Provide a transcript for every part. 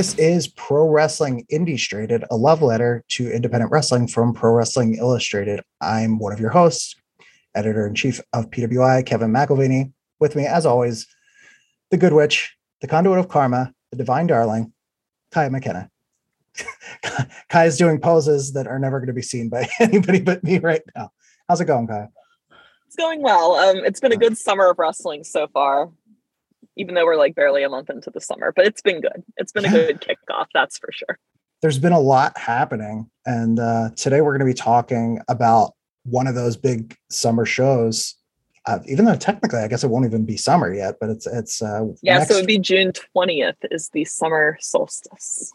This is Pro Wrestling Indie a love letter to independent wrestling from Pro Wrestling Illustrated. I'm one of your hosts, editor in chief of PWI, Kevin McElvaney. With me, as always, the Good Witch, the Conduit of Karma, the Divine Darling, Kaya McKenna. Kai is doing poses that are never going to be seen by anybody but me right now. How's it going, Kai? It's going well. Um, it's been a good summer of wrestling so far, even though we're like barely a month into the summer. But it's been good. It's been a good kickoff, that's for sure. There's been a lot happening, and uh, today we're going to be talking about one of those big summer shows. Uh, even though technically, I guess it won't even be summer yet, but it's it's uh, yeah. Next... So it'd be June twentieth is the summer solstice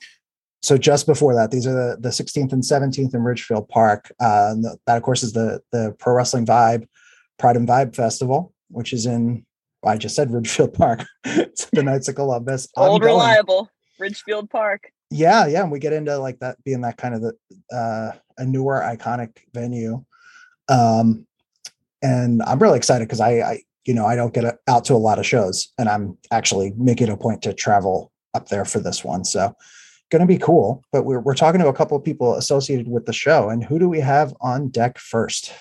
so just before that, these are the, the 16th and 17th in Ridgefield Park. Uh, that, of course, is the the Pro Wrestling Vibe Pride and Vibe Festival, which is in well, I just said Ridgefield Park. it's the Knights of Columbus. Old reliable Ridgefield Park. Yeah, yeah, and we get into like that being that kind of the uh, a newer iconic venue. Um, and I'm really excited because I, I, you know, I don't get out to a lot of shows, and I'm actually making a point to travel up there for this one. So going to be cool. But we're, we're talking to a couple of people associated with the show. And who do we have on deck first?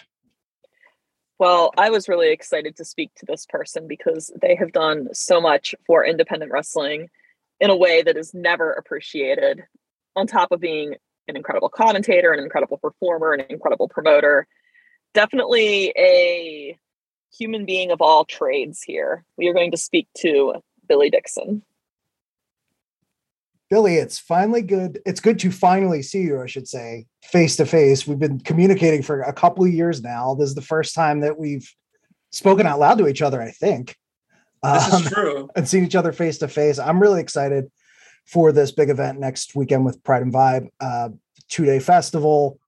Well, I was really excited to speak to this person because they have done so much for independent wrestling in a way that is never appreciated, on top of being an incredible commentator, an incredible performer, an incredible promoter. Definitely a human being of all trades here. We are going to speak to Billy Dixon. Billy, it's finally good. It's good to finally see you, I should say, face to face. We've been communicating for a couple of years now. This is the first time that we've spoken out loud to each other, I think. This um, is true. And seen each other face to face. I'm really excited for this big event next weekend with Pride and Vibe, uh, two day festival.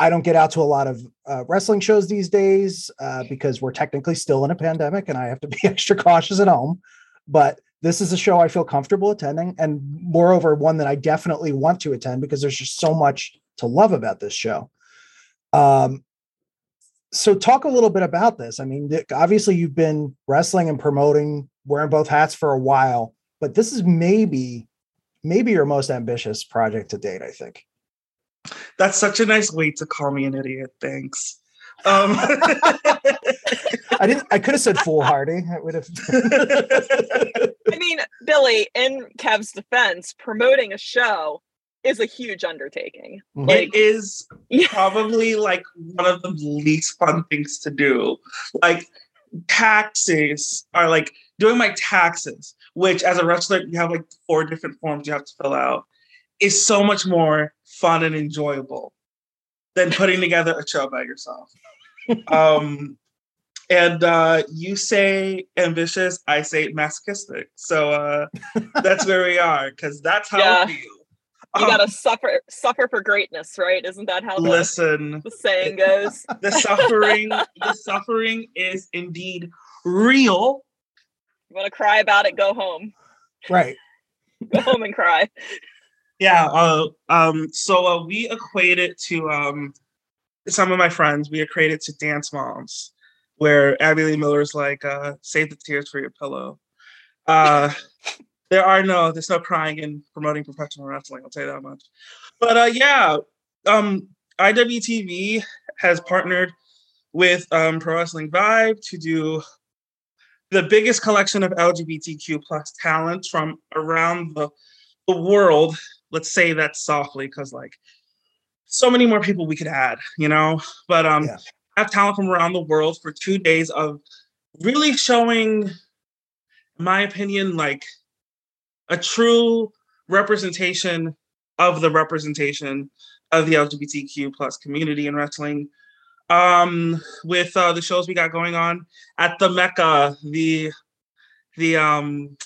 I don't get out to a lot of uh, wrestling shows these days uh, because we're technically still in a pandemic and I have to be extra cautious at home. But this is a show I feel comfortable attending, and moreover, one that I definitely want to attend because there's just so much to love about this show. Um, so talk a little bit about this. I mean, obviously you've been wrestling and promoting, wearing both hats for a while, but this is maybe, maybe your most ambitious project to date. I think. That's such a nice way to call me an idiot. Thanks. Um, I didn't. I could have said foolhardy. I would have. I mean, Billy, in Kev's defense, promoting a show is a huge undertaking. Mm-hmm. Like, it is probably like one of the least fun things to do. Like taxes are like doing my taxes, which as a wrestler you have like four different forms you have to fill out, is so much more fun and enjoyable than putting together a show by yourself. um, and uh, you say ambitious, I say masochistic. So uh, that's where we are, because that's how yeah. I feel. You um, gotta suffer suffer for greatness, right? Isn't that how the, listen the saying goes? The suffering, the suffering is indeed real. You want to cry about it? Go home. Right. go home and cry. Yeah. Uh, um. So uh, we equate it to um, some of my friends. We equate it to dance moms where Abby Lee Miller's like, uh, save the tears for your pillow. Uh, there are no, there's no crying in promoting professional wrestling. I'll tell you that much. But uh, yeah, um, IWTV has partnered with um, Pro Wrestling Vibe to do the biggest collection of LGBTQ plus talent from around the, the world. Let's say that softly, because like so many more people we could add, you know. But um, yeah have talent from around the world for two days of really showing, in my opinion, like a true representation of the representation of the LGBTQ plus community in wrestling. Um, with uh, the shows we got going on at the Mecca, the the um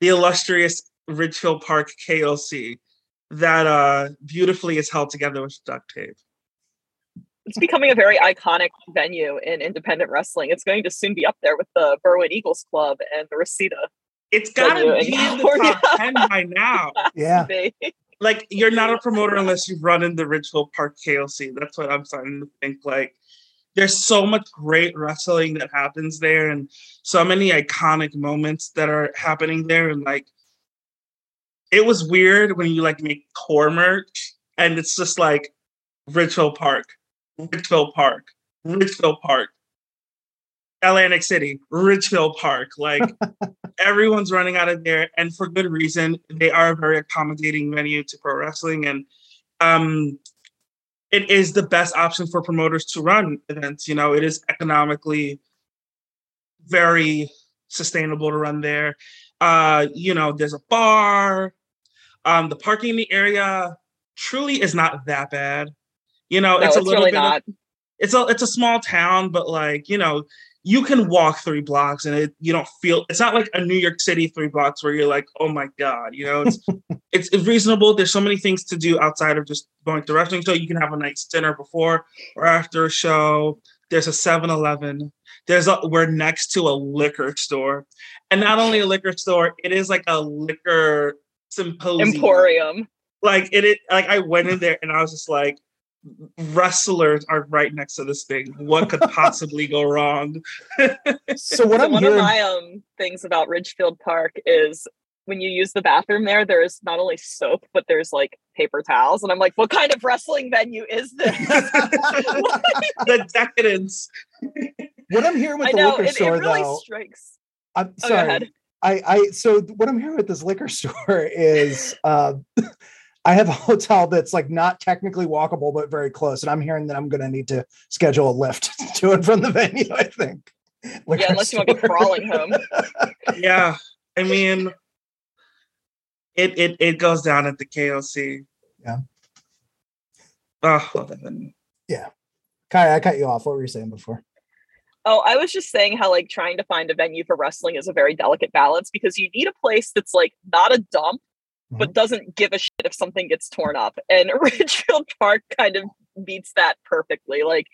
the illustrious Ridgefield Park KLC that uh beautifully is held together with duct tape it's becoming a very iconic venue in independent wrestling. It's going to soon be up there with the Berwyn Eagles Club and the Reseda. It's got to be in the top 10 by now. Yeah. Like, you're not a promoter unless you've run in the Ridgefield Park KLC. That's what I'm starting to think. Like, there's so much great wrestling that happens there and so many iconic moments that are happening there. And, like, it was weird when you like make core merch and it's just like Ridgefield Park, Ridgefield Park, Ridgefield Park, Atlantic City, Ridgefield Park. Like everyone's running out of there, and for good reason. They are a very accommodating venue to pro wrestling, and um, it is the best option for promoters to run events. You know, it is economically very sustainable to run there. Uh, you know, there's a bar. Um, the parking in the area truly is not that bad. You know, No, it's a it's little really bit. of- it's a it's a small town, but like you know, you can walk three blocks and it you don't feel. It's not like a New York City three blocks where you're like, oh my god, you know. It's it's, it's reasonable. There's so many things to do outside of just going to wrestling show. You can have a nice dinner before or after a show. There's a 7-Eleven. There's a we're next to a liquor store, and not only a liquor store, it is like a liquor symposium Emporium. like it, it like I went in there and I was just like wrestlers are right next to this thing. What could possibly go wrong? So what So I'm one hearing, of my um things about Ridgefield Park is when you use the bathroom there, there is not only soap, but there's like paper towels. And I'm like, what kind of wrestling venue is this? the decadence. what I'm hearing with I the know liquor it, it store really though, strikes. I'm Oh, go sorry. ahead. I, I so what I'm hearing with this liquor store is uh, I have a hotel that's like not technically walkable but very close, and I'm hearing that I'm going to need to schedule a Lyft to and from the venue. I think. Liquor Yeah, unless you want to go store. crawling home. Yeah. I mean it it it goes down at the KOC. Yeah. Oh, love that venue. Kai, I cut you off. What were you saying before? Oh, I was just saying how like trying to find a venue for wrestling is a very delicate balance because you need a place that's like not a dump, but doesn't give a shit if something gets torn up. And Ridgefield Park kind of beats that perfectly. Like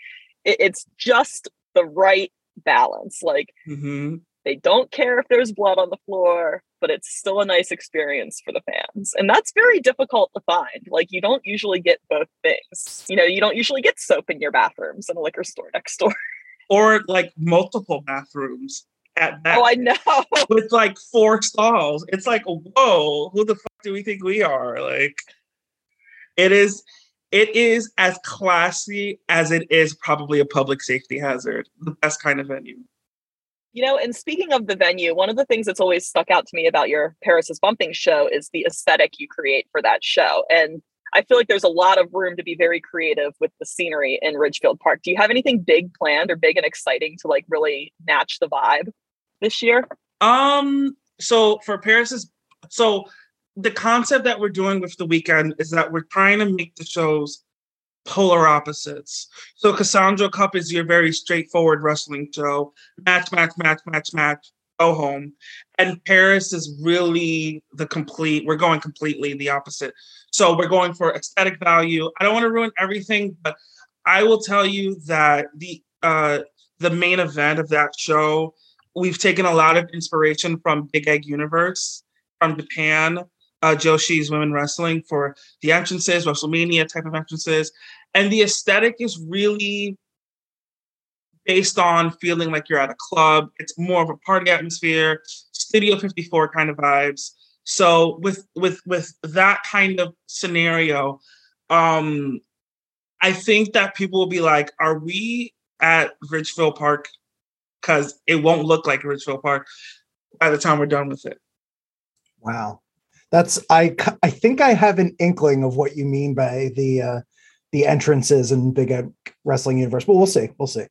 it, it's just the right balance. Like Mhm. they don't care if there's blood on the floor, but it's still a nice experience for the fans. And that's very difficult to find. Like you don't usually get both things. You know, you don't usually get soap in your bathrooms in a liquor store next door. Or like multiple bathrooms at that Oh, I know. with like four stalls. It's like, whoa, who the fuck do we think we are? Like, it is, it is as classy as it is probably a public safety hazard. The best kind of venue. You know, and speaking of the venue, one of the things that's always stuck out to me about your Paris is Bumping show is the aesthetic you create for that show. And I feel like there's a lot of room to be very creative with the scenery in Ridgefield Park. Do you have anything big planned or big and exciting to like really match the vibe this year? Um, so for Paris's, so the concept that we're doing with the weekend is that we're trying to make the shows polar opposites. So Cassandra Cup is your very straightforward wrestling show, match, match, match, match, match, go home. And Paris is really the complete, we're going completely the opposite. So we're going for aesthetic value. I don't want to ruin everything, but I will tell you that the uh the main event of that show, we've taken a lot of inspiration from Big Egg Universe from Japan, uh, Joshi's Women Wrestling for the entrances, WrestleMania type of entrances. And the aesthetic is really based on feeling like you're at a club. It's more of a party atmosphere, Studio 54 kind of vibes. So with with with that kind of scenario, um, I think that people will be like, "Are we at Ridgefield Park?" Because it won't look like Ridgefield Park by the time we're done with it. Wow, that's I I think I have an inkling of what you mean by the uh, the entrances in Big Egg Wrestling Universe, but we'll see. We'll see.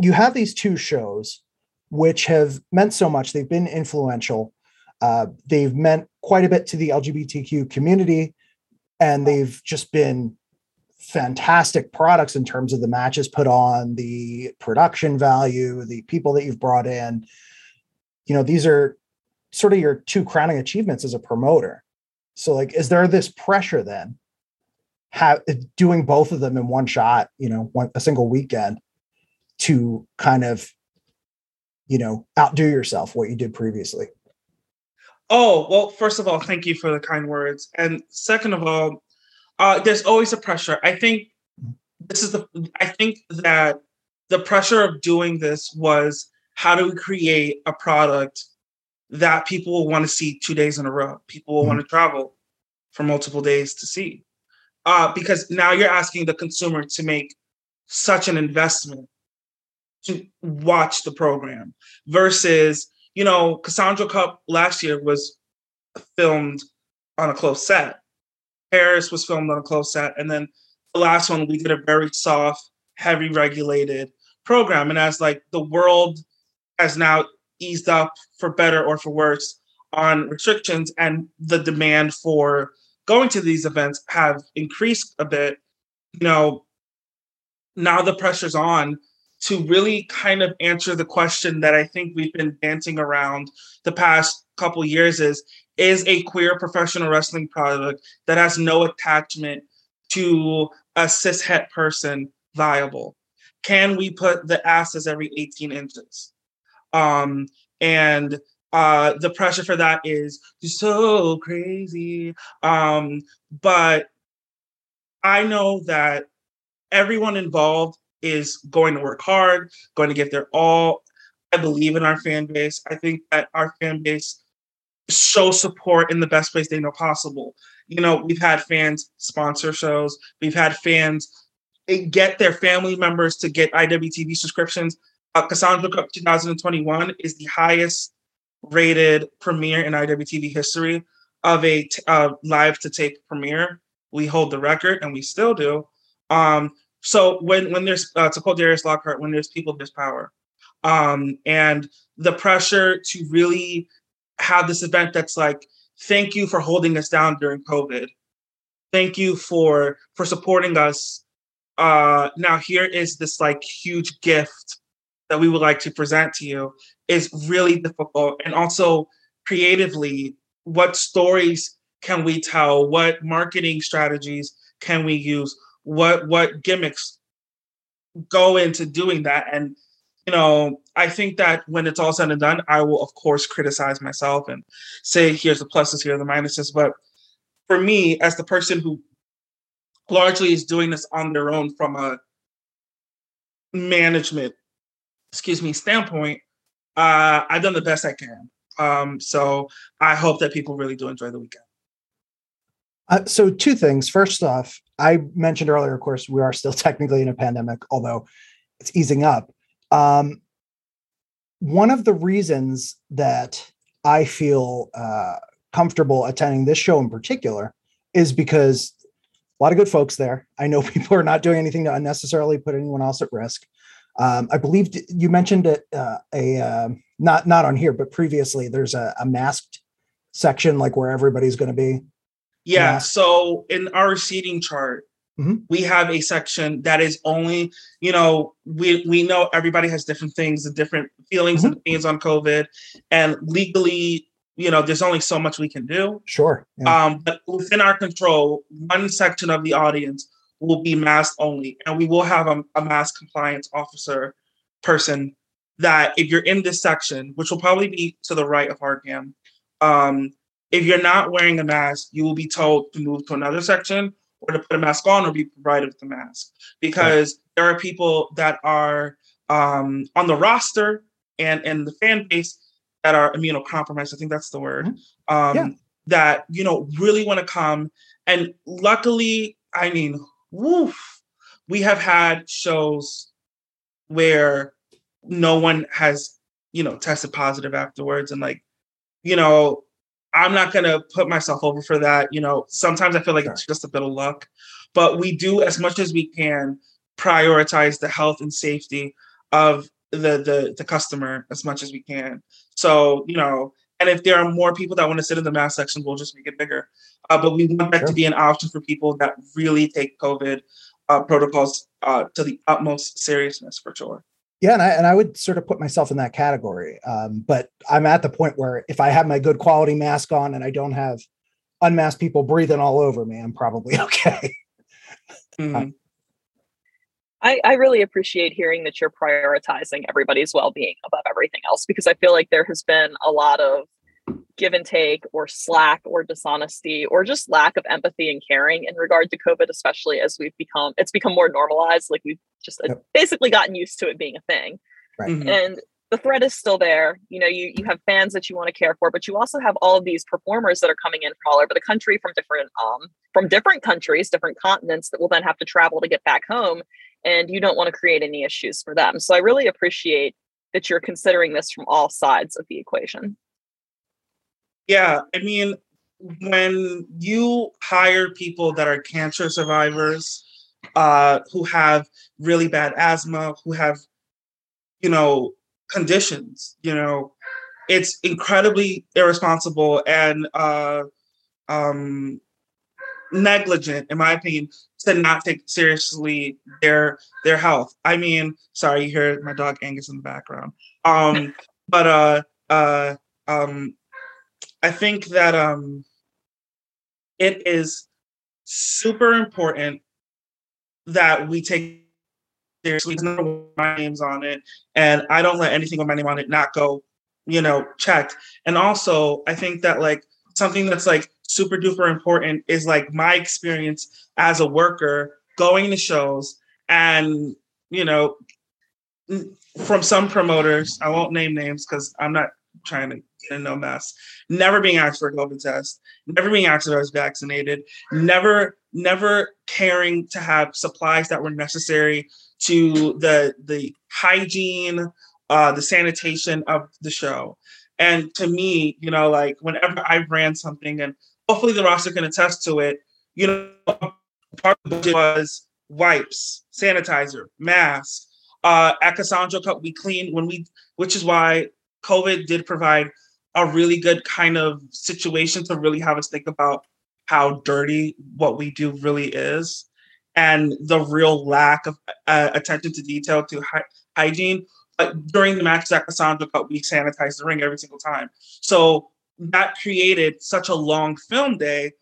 You have these two shows, which have meant so much. They've been influential. Uh, they've meant quite a bit to the LGBTQ community, and they've just been fantastic products in terms of the matches put on, the production value, the people that you've brought in. You know, these are sort of your two crowning achievements as a promoter. So, like, is there this pressure then, have doing both of them in one shot? You know, one a single weekend to kind of, you know, outdo yourself what you did previously. Oh, well, first of all, thank you for the kind words. And second of all, uh, there's always a pressure. I think this is the, I think that the pressure of doing this was how do we create a product that people will want to see two days in a row? People will Mhm. want to travel. for multiple days to see. Uh, because now you're asking the consumer to make such an investment to watch the program versus, you know, Cassandra Cup last year was filmed on a closed set. Paris was filmed on a closed set. And then the last one, we did a very soft, heavy regulated program. And as like the world has now eased up for better or for worse on restrictions and the demand for going to these events have increased a bit, you know, now the pressure's on to really kind of answer the question that I think we've been dancing around the past couple years is is a queer professional wrestling product that has no attachment to a cis het person viable? Can we put the asses every 18 inches? Um, and uh, the pressure for that is so crazy. Um, but I know that everyone involved is going to work hard, going to give their all. I believe in our fan base. I think that our fan base show support in the best place they know possible. You know, we've had fans sponsor shows, we've had fans eh, get their family members to get IWTV subscriptions. Uh, Cassandra Cup 2021 is the highest rated premiere in IWTV history of a t- uh, live to tape premiere. We hold the record, and we still do. Um, so when when there's uh, to quote Darius Lockhart, when there's people, there's power, um, and the pressure to really have this event that's like, thank you for holding us down during COVID. Thank you for for supporting us. Uh, now here is this like huge gift that we would like to present to you is really difficult and also creatively what stories can we tell? What marketing strategies can we use? What what gimmicks go into doing that? And you know i think that when it's all said and done i will of course criticize myself and say here's the pluses here are the minuses. But for me as the person who largely is doing this on their own from a management excuse me standpoint uh i've done the best i can um so i hope that people really do enjoy the weekend uh, so two things. First off, I mentioned earlier, of course, we are still technically in a pandemic, although it's easing up. Um, one of the reasons that I feel uh, comfortable attending this show in particular is because a lot of good folks there. I know people are not doing anything to unnecessarily put anyone else at risk. Um, I believe you mentioned it uh, a uh, not not on here, but previously there's a, a masked section like where everybody's going to be. Yeah, yeah. So in our seating chart, mm-hmm. we have a section that is only, you know, we we know everybody has different things and different feelings mm-hmm. and opinions on COVID, and legally, you know, there's only so much we can do. Sure. Yeah. Um, but within our control, one section of the audience will be mask only, and we will have a, a mask compliance officer person that if you're in this section, which will probably be to the right of Hardcam, um, if you're not wearing a mask, you will be told to move to another section or to put a mask on or be provided with a mask because there are people that are um, on the roster and and the fan base that are immunocompromised. I think that's the word. Mm-hmm. Um, yeah. That you know really want to come, and luckily, I mean, woof, we have had shows where no one has you know tested positive afterwards, and like you know I'm not going to put myself over for that. You know, sometimes I feel like it's just a bit of luck, but we do as much as we can prioritize the health and safety of the the, the customer as much as we can. So, you know, and if there are more people that want to sit in the mask section, we'll just make it bigger. Uh, but we want that sure. to be an option for people that really take COVID uh, protocols uh, to the utmost seriousness for sure. Yeah, and I and I would sort of put myself in that category. Um, but I'm at the point where if I have my good quality mask on and I don't have unmasked people breathing all over me, I'm probably okay. Mm-hmm. I, I really appreciate hearing that you're prioritizing everybody's well-being above everything else because I feel like there has been a lot of give and take or slack or dishonesty or just lack of empathy and caring in regard to covid especially as we've become it's become more normalized like we've just uh, yep. basically gotten used to it being a thing right mm-hmm. and the threat is still there. You know, you you have fans that you want to care for, but you also have all of these performers that are coming in from all over the country, from different um from different countries, different continents that will then have to travel to get back home, and you don't want to create any issues for them. So I really appreciate that you're considering this from all sides of the equation. Yeah, I mean, when you hire people that are cancer survivors, uh, who have really bad asthma, who have, you know, conditions, you know, it's incredibly irresponsible and uh, um, negligent, in my opinion, to not take seriously their their health. I mean, sorry, you hear my dog Angus in the background. Um, but uh, uh, um, I think that um, it is super important that we take seriously. My name's on it, and I don't let anything with my name on it not go, you know, checked. And also, I think that like something that's like super duper important is like my experience as a worker going to shows and you know from some promoters i won't name names because i'm not trying to get in no mess never being asked for a covid test never being asked if i was vaccinated never never caring to have supplies that were necessary to the the hygiene uh the sanitation of the show. And to me you know like whenever i ran something and hopefully the roster can attest to it. You know, part of the budget was wipes, sanitizer, masks. Uh, at Cassandra Cup, we cleaned when we, which is why COVID did provide a really good kind of situation to really have us think about how dirty what we do really is and the real lack of uh, attention to detail to hy- hygiene. During the matches at Cassandra Cup, we sanitized the ring every single time. So that created such a long film day.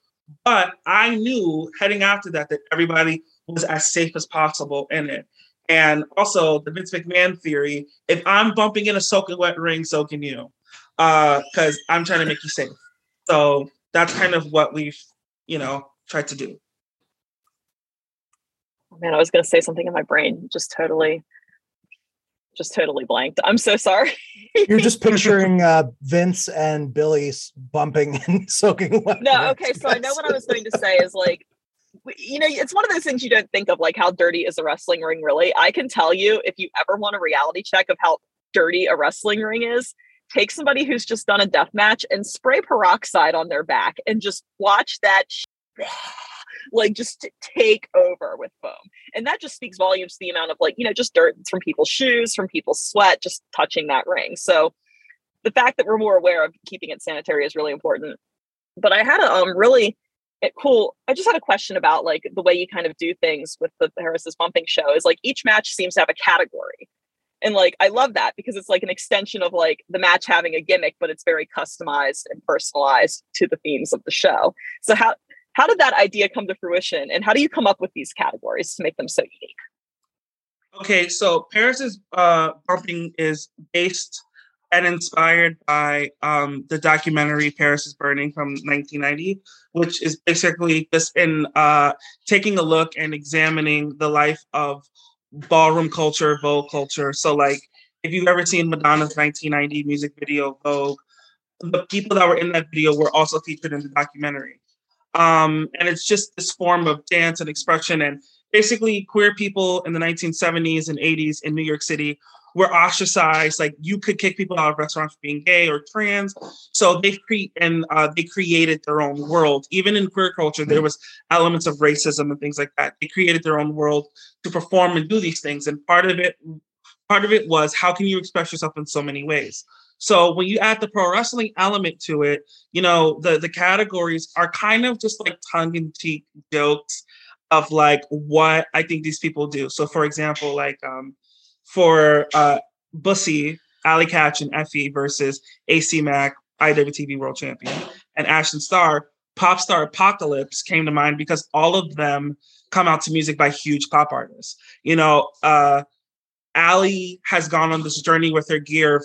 But I knew heading after that that everybody was as safe as possible in it. And also the Vince McMahon theory: if I'm bumping in a soaking wet ring, so can you, because uh, I'm trying to make you safe. So that's kind of what we've, you know, tried to do. Man, I was going to say something in my brain, just totally just totally blanked. I'm so sorry. You're just picturing uh, Vince and Billy bumping and soaking wet. No, okay. So I know what I was going to say is like, you know, it's one of those things you don't think of, like how dirty is a wrestling ring really. I can tell you if you ever want a reality check of how dirty a wrestling ring is, take somebody who's just done a death match and spray peroxide on their back and just watch that. Sh- like just take over with foam. And that just speaks volumes to the amount of like, you know, just dirt from people's shoes, from people's sweat, just touching that ring. So the fact that we're more aware of keeping it sanitary is really important. But I had a um really eh, cool. I just had a question about like the way you kind of do things with the Paris's bumping show is like each match seems to have a category. And like I love that because it's like an extension of like the match having a gimmick, but it's very customized and personalized to the themes of the show. So how how did that idea come to fruition and how do you come up with these categories to make them so unique? Okay so paris's uh, bumping is based and inspired by um, the documentary paris is burning from 1990 which is basically just in uh, taking a look and examining the life of ballroom culture vogue culture. So like if you've ever seen madonna's 1990 music video vogue the people that were in that video were also featured in the documentary um, and it's just this form of dance and expression. And basically, queer people in the 1970s and 80s in New York City were ostracized. Like you could kick people out of restaurants for being gay or trans. So they create and uh, they created their own world. Even in queer culture, there was elements of racism and things like that. They created their own world to perform and do these things. And part of it, part of it was how can you express yourself in so many ways. So when you add the pro wrestling element to it, you know, the the categories are kind of just like tongue-in-cheek jokes of like what I think these people do. So for example, like um for uh Bussy, Allie Katch and Effy versus AC Mack, IWTV World Champion, and Ashton Starr, Pop Star Apocalypse came to mind because all of them come out to music by huge pop artists. You know, uh Allie has gone on this journey with her gear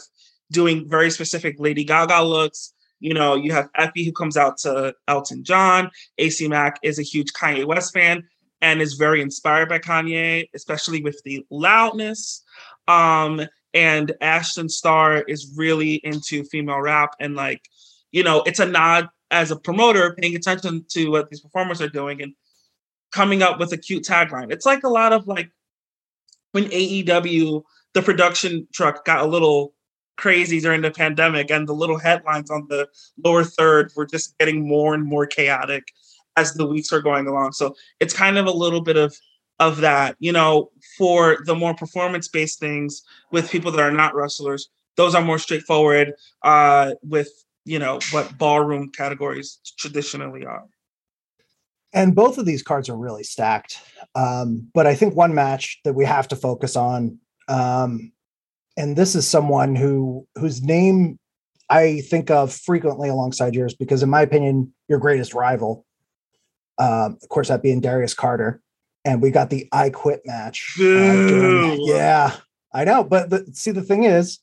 doing very specific Lady Gaga looks. You know, you have Effy who comes out to Elton John. AC Mack is a huge Kanye West fan and is very inspired by Kanye, especially with the loudness. Um, and Ashton Starr is really into female rap and like, you know, it's a nod as a promoter paying attention to what these performers are doing and coming up with a cute tagline. It's like a lot of like when AEW the production truck got a little crazy during the pandemic and the little headlines on the lower third were just getting more and more chaotic as the weeks are going along. So it's kind of a little bit of of that you know for the more performance based things with people that are not wrestlers those are more straightforward uh with you know what ballroom categories traditionally are. And both of these cards are really stacked. Um, but i think one match that we have to focus on um, and this is someone who whose name I think of frequently alongside yours because, in my opinion, your greatest rival, um, of course, that being Darius Carter, and we got the I Quit match. Uh, during, yeah, I know, but the, see, the thing is,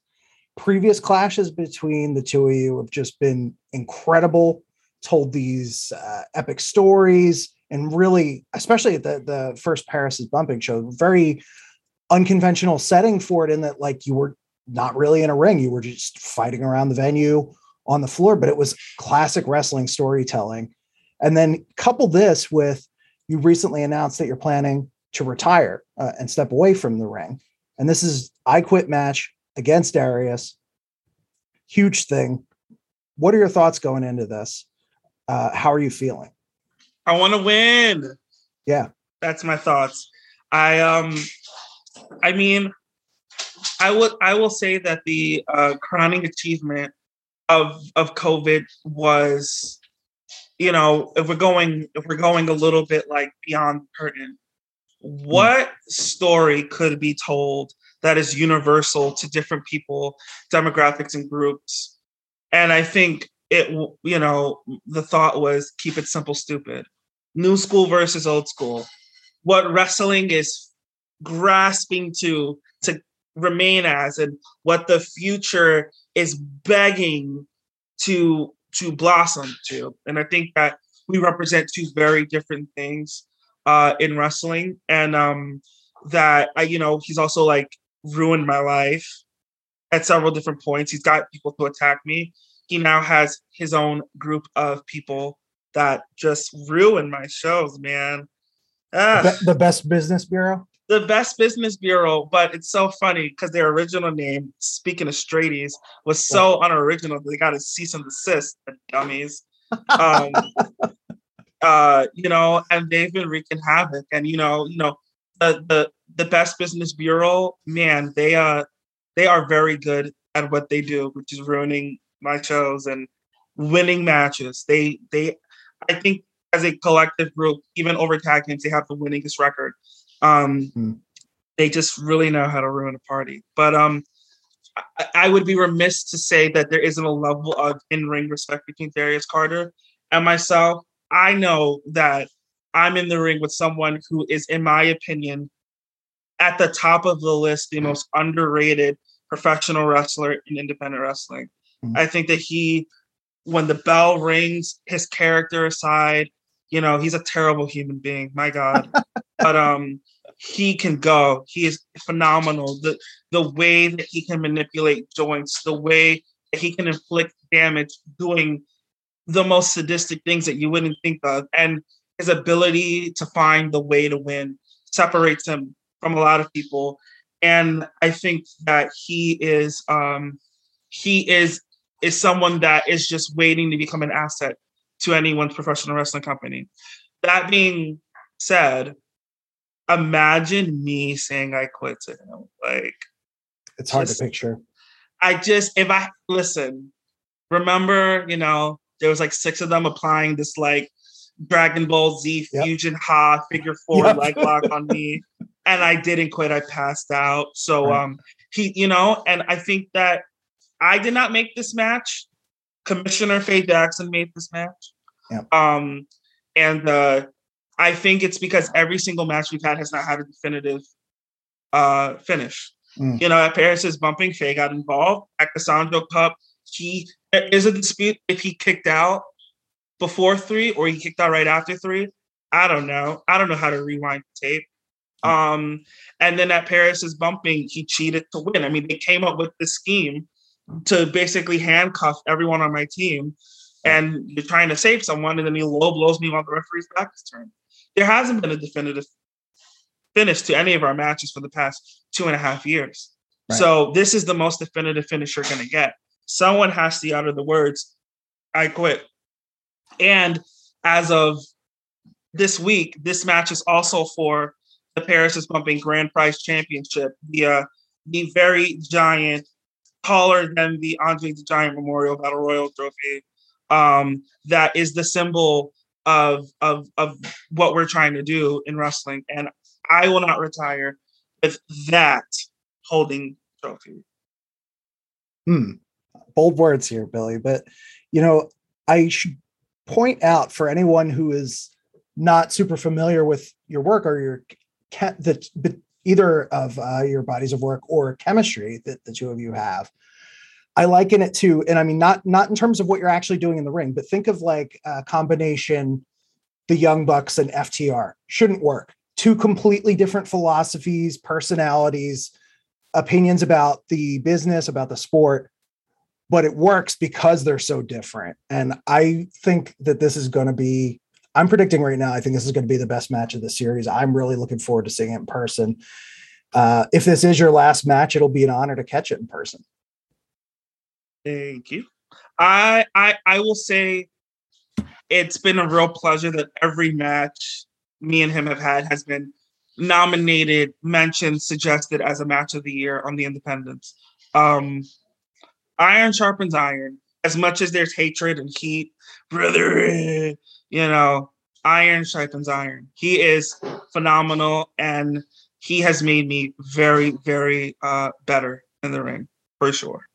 previous clashes between the two of you have just been incredible. Told these uh, epic stories, and really, especially at the the first Paris is bumping show, very unconventional setting for it in that like you were not really in a ring. You were just fighting around the venue on the floor but it was classic wrestling storytelling. And then couple this with you recently announced that you're planning to retire uh, and step away from the ring. And this is i quit match against darius. Huge thing. What are your thoughts going into this? Uh, how are you feeling? I want to win. Yeah. That's my thoughts. I um I mean, I would I will say that the uh, crowning achievement of of COVID was, you know, if we're going if we're going a little bit like beyond curtain, what story could be told that is universal to different people, demographics, and groups? And I think it, you know, the thought was keep it simple, stupid. New school versus old school. What wrestling is grasping to to remain as and what the future is begging to to blossom to. And i think that we represent two very different things uh in wrestling. And um that i you know he's also like ruined my life at several different points. He's got people to attack me. He now has his own group of people that just ruin my shows man. The, the best business bureau the best business bureau, but it's so funny because their original name, speaking of straighties, was so unoriginal they got a cease and desist, the dummies. Um, uh, you know, and they've been wreaking havoc. And you know, you know, the the the best business bureau, man, they uh they are very good at what they do, which is ruining my shows and winning matches. They they I think as a collective group, even over tag teams, they have the winningest record. Um, mm. They just really know how to ruin a party. But um, I, I, would be remiss to say that there isn't a level of in ring respect between Darius Carter and myself. I know that I'm in the ring with someone who is, in my opinion, at the top of the list, the most underrated professional wrestler in independent wrestling. Mm-hmm. I think that he, when the bell rings, his character aside, you know, he's a terrible human being. My God, but um, he can go. He is phenomenal. The the way that he can manipulate joints, the way that he can inflict damage, doing the most sadistic things that you wouldn't think of, and his ability to find the way to win separates him from a lot of people. And I think that he is um, he is is someone that is just waiting to become an asset to anyone's professional wrestling company. That being said, imagine me saying I quit to him. Like it's hard just, to picture. I just if I listen, remember, you know, there was like six of them applying this like Dragon Ball Z yep. fusion ha figure four yep. leg lock on me. And I didn't quit. I passed out. So right. um he, you know, and I think that I did not make this match. Commissioner Faye Jackson made this match. Yep. Um and uh I think it's because every single match we've had has not had a definitive uh, finish. Mm. You know, at Paris's bumping, Faye got involved. At the Sanjo Cup, he there is a dispute if he kicked out before three or he kicked out right after three. I don't know. I don't know how to rewind the tape. Um, and then at Paris's bumping, he cheated to win. I mean, they came up with this scheme to basically handcuff everyone on my team. And you're trying to save someone, and then he low blows me while the referee's back is turned. There hasn't been a definitive finish to any of our matches for the past two and a half years. Right. So this is the most definitive finish you're going to get. Someone has to utter the words, "I quit." And as of this week, this match is also for the Paris is Bumping Grand Prize Championship, the uh, the very giant, taller than the Andre the Giant Memorial Battle Royal Trophy. Um, that is the symbol of of of what we're trying to do in wrestling, and I will not retire with that holding trophy. Hmm. Bold words here, Billy. But you know, I should point out for anyone who is not super familiar with your work or your the either of uh, your bodies of work or chemistry that the two of you have. I liken it to, and I mean not not in terms of what you're actually doing in the ring, but think of like a combination, the Young Bucks and FTR shouldn't work. Two completely different philosophies, personalities, opinions about the business, about the sport, but it works because they're so different. And I think that this is going to be I'm predicting right now, I think this is going to be the best match of the series. I'm really looking forward to seeing it in person. Uh, if this is your last match, it'll be an honor to catch it in person. Thank you. I I I will say it's been a real pleasure that every match me and him have had has been nominated, mentioned, suggested as a match of the year on the Independents. Um, iron sharpens iron. As much as there's hatred and heat, brother, you know, iron sharpens iron. He is phenomenal and he has made me very, very uh, better in the ring for sure.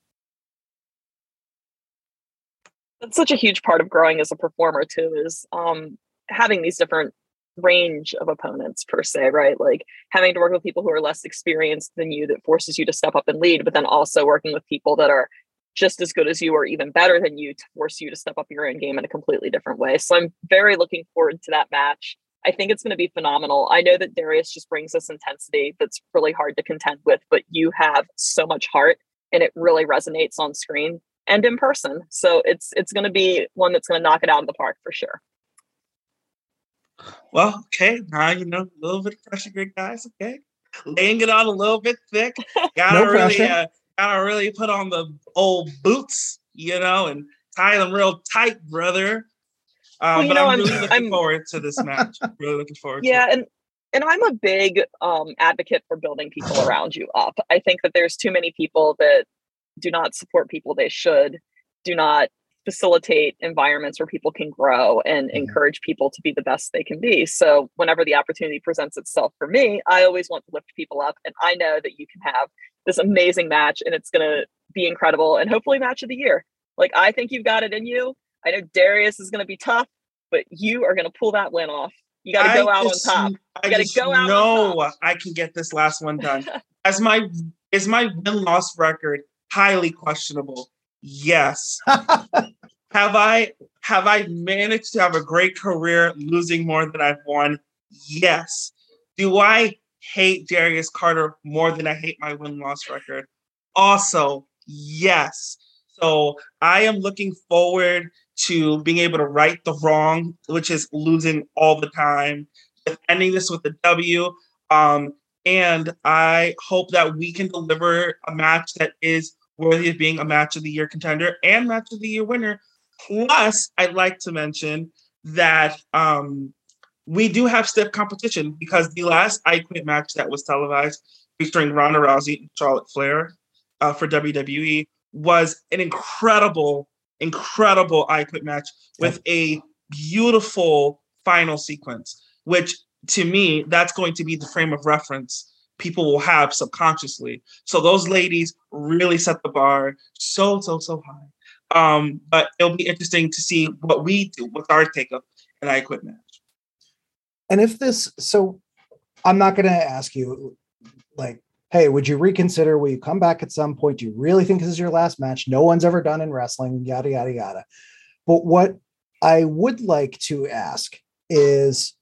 That's such a huge part of growing as a performer too, is um, having these different range of opponents per se, right? Like having to work with people who are less experienced than you that forces you to step up and lead, but then also working with people that are just as good as you or even better than you to force you to step up your own game in a completely different way. So I'm very looking forward to that match. I think it's going to be phenomenal. I know that Darius just brings this intensity that's really hard to contend with, but you have so much heart and it really resonates on screen and in person. So it's it's going to be one that's going to knock it out of the park for sure. Well, okay, now you know a little bit of pressure, good guys. Okay, laying it on a little bit thick. Gotta no really, uh, gotta really put on the old boots, you know, and tie them real tight, brother. Um, well, but know, I'm, I'm really looking I'm, forward to this match. really looking forward. Yeah, and and I'm a big um, advocate for building people around you up. I think that there's too many people that do not support people they should, do not facilitate environments where people can grow and mm-hmm. encourage people to be the best they can be. So whenever the opportunity presents itself for me, I always want to lift people up, and I know that you can have this amazing match and it's going to be incredible and hopefully match of the year. Like, I think you've got it in you. I know Darius is going to be tough, but you are going to pull that win off. You got to go out just, on top. You got to go out. No, I can get this last one done. As my is my win loss record highly questionable? Yes. have I have I managed to have a great career losing more than I've won? Yes. Do I hate Darius Carter more than I hate my win loss record. Also, yes. So I am looking forward to being able to right the wrong, which is losing all the time, ending this with a W. Um, and I hope that we can deliver a match that is worthy of being a match of the year contender and match of the year winner. Plus, I'd like to mention that um, we do have stiff competition because the last I Quit match that was televised featuring Ronda Rousey and Charlotte Flair uh, for WWE was an incredible, incredible I Quit match with a beautiful final sequence, which to me, that's going to be the frame of reference people will have subconsciously. So those ladies really set the bar so, so, so high. Um, but it'll be interesting to see what we do with our take up an I Quit match. And if this, so I'm not going to ask you, like, hey, would you reconsider? Will you come back at some point? Do you really think this is your last match? No one's ever done in wrestling, yada, yada, yada. But what I would like to ask is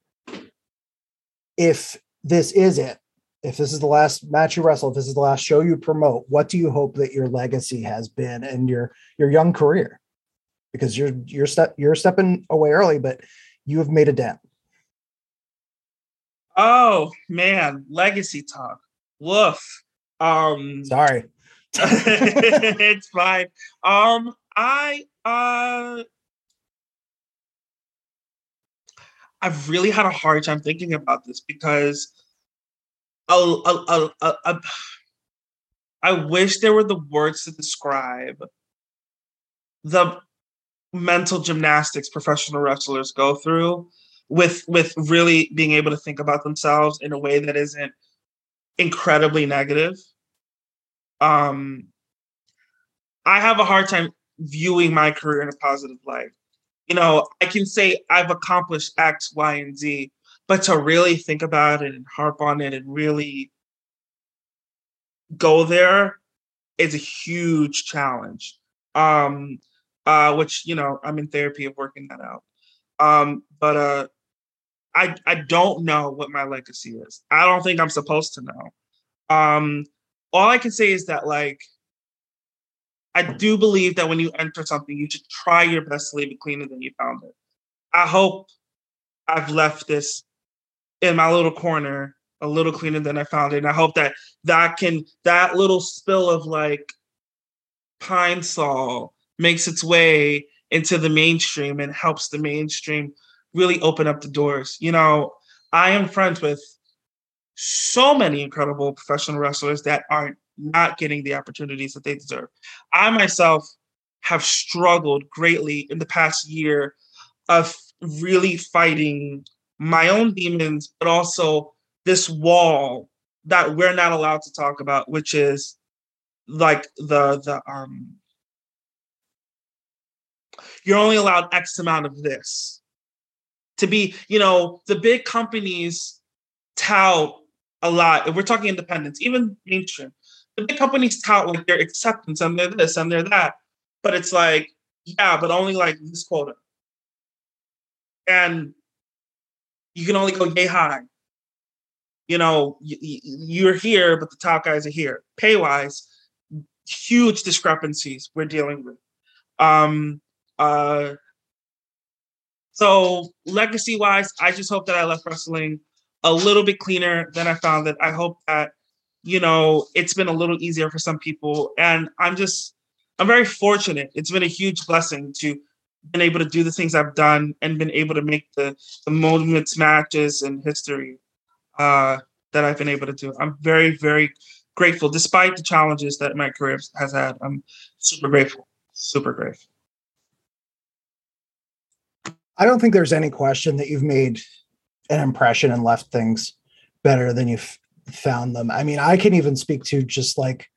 if this is it, if this is the last match you wrestle, if this is the last show you promote, what do you hope that your legacy has been in your your young career? Because you're you're step you're stepping away early, but you have made a dent. Oh man, legacy talk. Woof. Um sorry. it's fine. Um I uh I've really had a hard time thinking about this because I wish there were the words to describe the mental gymnastics professional wrestlers go through with with really being able to think about themselves in a way that isn't incredibly negative. Um i have a hard time viewing my career in a positive light. You know i can say i've accomplished x y and z but to really think about it and harp on it and really go there is a huge challenge. Um uh which you know i'm in therapy of working that out. Um but uh i i don't know what my legacy is. I don't think i'm supposed to know. Um all i can say is that like i do believe that when you enter something you should try your best to leave it cleaner than you found it. I hope i've left this in my little corner a little cleaner than I found it. And I hope that that can that little spill of like pine sol makes its way into the mainstream and helps the mainstream really open up the doors. You know, I am friends with so many incredible professional wrestlers that are not getting the opportunities that they deserve. I myself have struggled greatly in the past year of really fighting my own demons, but also this wall that we're not allowed to talk about, which is like the the um you're only allowed X amount of this. To be, you know, the big companies tout a lot. If we're talking independence, even mainstream, the big companies tout like their acceptance and they're this and they're that. But it's like, yeah, but only like this quota. And you can only go yay high. You know, you're here, but the top guys are here. Pay wise, huge discrepancies we're dealing with. Um, uh, so legacy wise, I just hope that I left wrestling a little bit cleaner than I found it. I hope that you know it's been a little easier for some people, and I'm just I'm very fortunate. It's been a huge blessing to been able to do the things I've done and been able to make the the moments, matches, and history uh, that I've been able to do. I'm very, very grateful, despite the challenges that my career has had. I'm super grateful, super grateful. I don't think there's any question that you've made an impression and left things better than you've found them. I mean, I can even speak to just like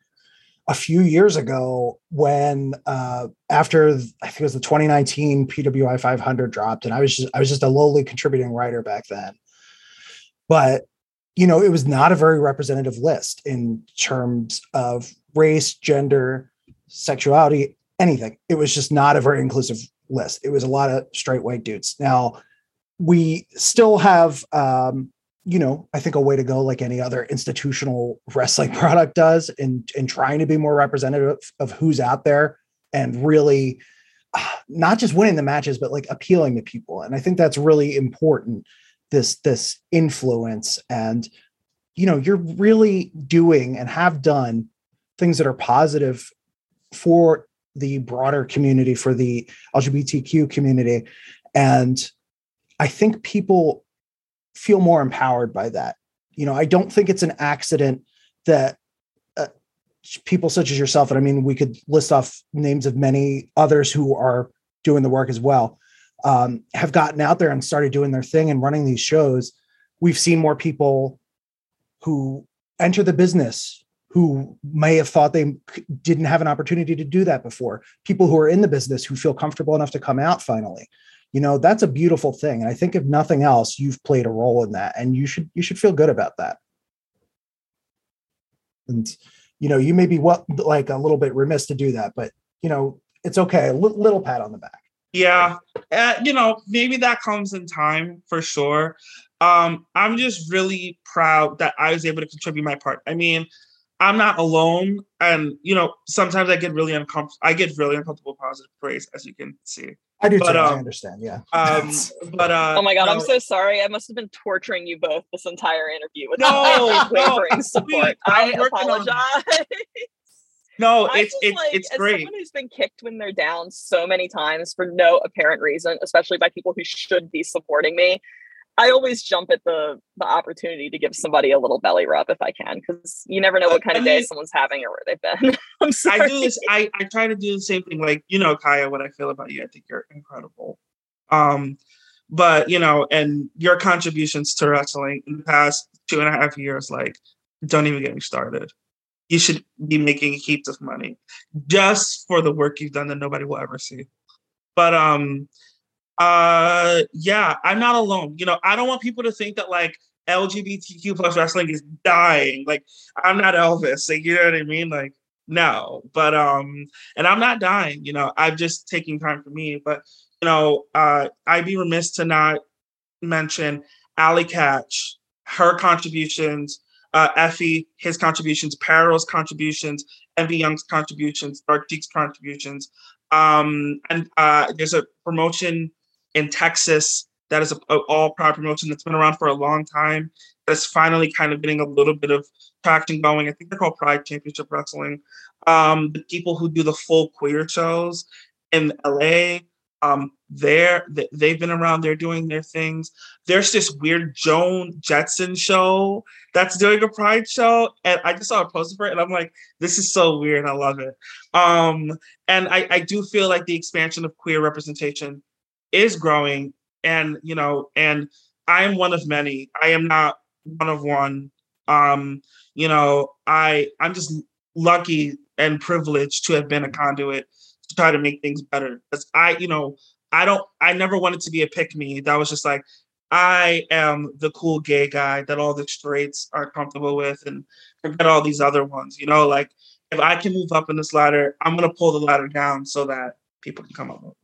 a few years ago when uh, after I think it was the 2019 PWI 500 dropped, and I was just I was just a lowly contributing writer back then. But you know, it was not a very representative list in terms of race, gender, sexuality, anything. It was just not a very inclusive list. It was a lot of straight white dudes. Now we still have um, you know, I think a way to go, like any other institutional wrestling product does, in in trying to be more representative of who's out there and really not just winning the matches, but like appealing to people. And I think that's really important. This this influence and you know you're really doing and have done things that are positive for the broader community for the lgbtq community and i think people feel more empowered by that. You know, I don't think it's an accident that uh, people such as yourself, and I mean, we could list off names of many others who are doing the work as well, um, have gotten out there and started doing their thing and running these shows. We've seen more people who enter the business who may have thought they didn't have an opportunity to do that before. People who are in the business who feel comfortable enough to come out finally you know that's a beautiful thing and i think if nothing else you've played a role in that and you should you should feel good about that and you know you may be what like a little bit remiss to do that but you know it's okay a little pat on the back Yeah, uh, you know, maybe that comes in time for sure. Um, I'm just really proud that I was able to contribute my part. I mean, I'm not alone, and you know, sometimes I get really uncomfortable. I get really uncomfortable positive praise, as you can see. I do but, too. Um, I understand. Yeah. Um, but uh, oh my god, no. I'm so sorry. I must have been torturing you both this entire interview with no, wavering no, support. I apologize. No, it's it's like, it's great. Someone who's been kicked when they're down so many times for no apparent reason, especially by people who should be supporting me. I always jump at the the opportunity to give somebody a little belly rub if I can, because you never know what kind of day someone's having or where they've been. I'm sorry. I do this. I, I try to do the same thing. Like you know, Kaya, what I feel about you. I think you're incredible. Um, but you know, and your contributions to wrestling in the past two and a half years, like, don't even get me started. You should be making heaps of money just for the work you've done that nobody will ever see. But um, uh yeah i'm not alone. You know i don't want people to think that like lgbtq plus wrestling is dying. Like i'm not elvis. Like you know what i mean? Like no. But um and i'm not dying you know. I'm just taking time for me. But you know uh i'd be remiss to not mention Allie Katch, her contributions, uh, Effy, his contributions, Parrow's contributions, Envy Young's contributions, Dark Sheik's contributions. Um, and uh, there's a promotion in Texas that is a, a all pride promotion that's been around for a long time. That's finally kind of getting a little bit of traction going. I think they're called Pride Championship Wrestling. Um, the people who do the full queer shows in LA, um, they're they've been around. They're doing their things. There's this weird Joan Jetson show that's doing a Pride show, and I just saw a poster for it, and I'm like, this is so weird. I love it. Um, and I, I do feel like the expansion of queer representation is growing and you know and i am one of many. I am not one of one. Um you know i i'm just lucky and privileged to have been a conduit to try to make things better. Because i you know i don't i never wanted to be a pick me. That was just like i am the cool gay guy that all the straights are comfortable with and forget all these other ones you know? Like if i can move up in this ladder i'm going to pull the ladder down so that people can come up with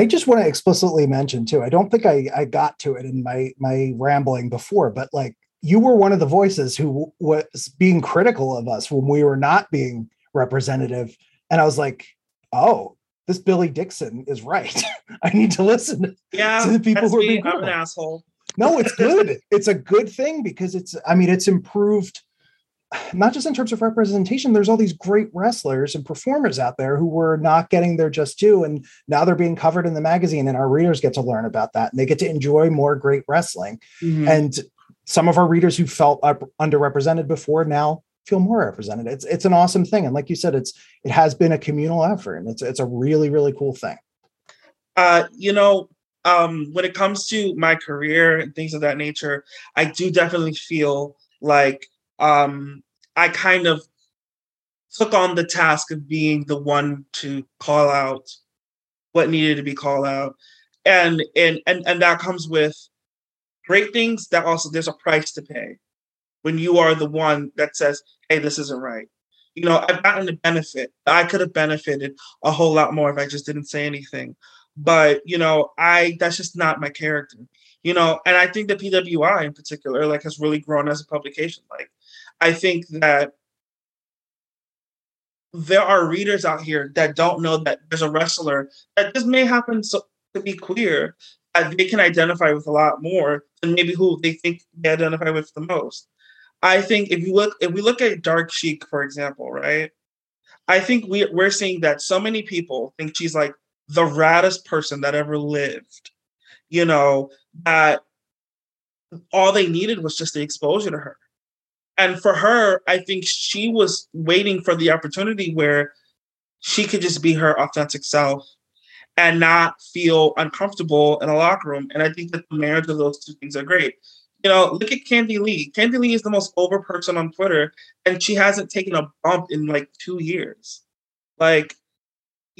I just want to explicitly mention too. I don't think I, I got to it in my my rambling before, but like you were one of the voices who was being critical of us when we were not being representative, and I was like, oh, this Billy Dixon is right. I need to listen yeah, to the people who are being. I'm an asshole. No, it's good. it's a good thing because it's. I mean, it's improved not just in terms of representation, there's all these great wrestlers and performers out there who were not getting their just due. And now they're being covered in the magazine, and our readers get to learn about that and they get to enjoy more great wrestling. Mm-hmm. And some of our readers who felt underrepresented before now feel more represented. It's it's an awesome thing. And like you said, it's it has been a communal effort and it's it's a really, really cool thing. Uh, you know, um, when it comes to my career and things of that nature, I do definitely feel like um, I kind of took on the task of being the one to call out what needed to be called out. And and and, and that comes with great things that also there's a price to pay when you are the one that says, hey, this isn't right. You know, I've gotten the benefit. I could have benefited a whole lot more if I just didn't say anything. But, you know, I that's just not my character. You know, and I think the PWI in particular, like, has really grown as a publication. Like, I think that there are readers out here that don't know that there's a wrestler that just may happen so, to be queer that they can identify with a lot more than maybe who they think they identify with the most. I think if you look if we look at Dark Sheik, for example, right? I think we we're seeing that so many people think she's like the raddest person that ever lived. You know, that all they needed was just the exposure to her and for her, I think she was waiting for the opportunity where she could just be her authentic self and not feel uncomfortable in a locker room. And I think that the marriage of those two things are great. You know, look at Candy Lee. Candy Lee is the most over person on Twitter, and she hasn't taken a bump in like two years. Like,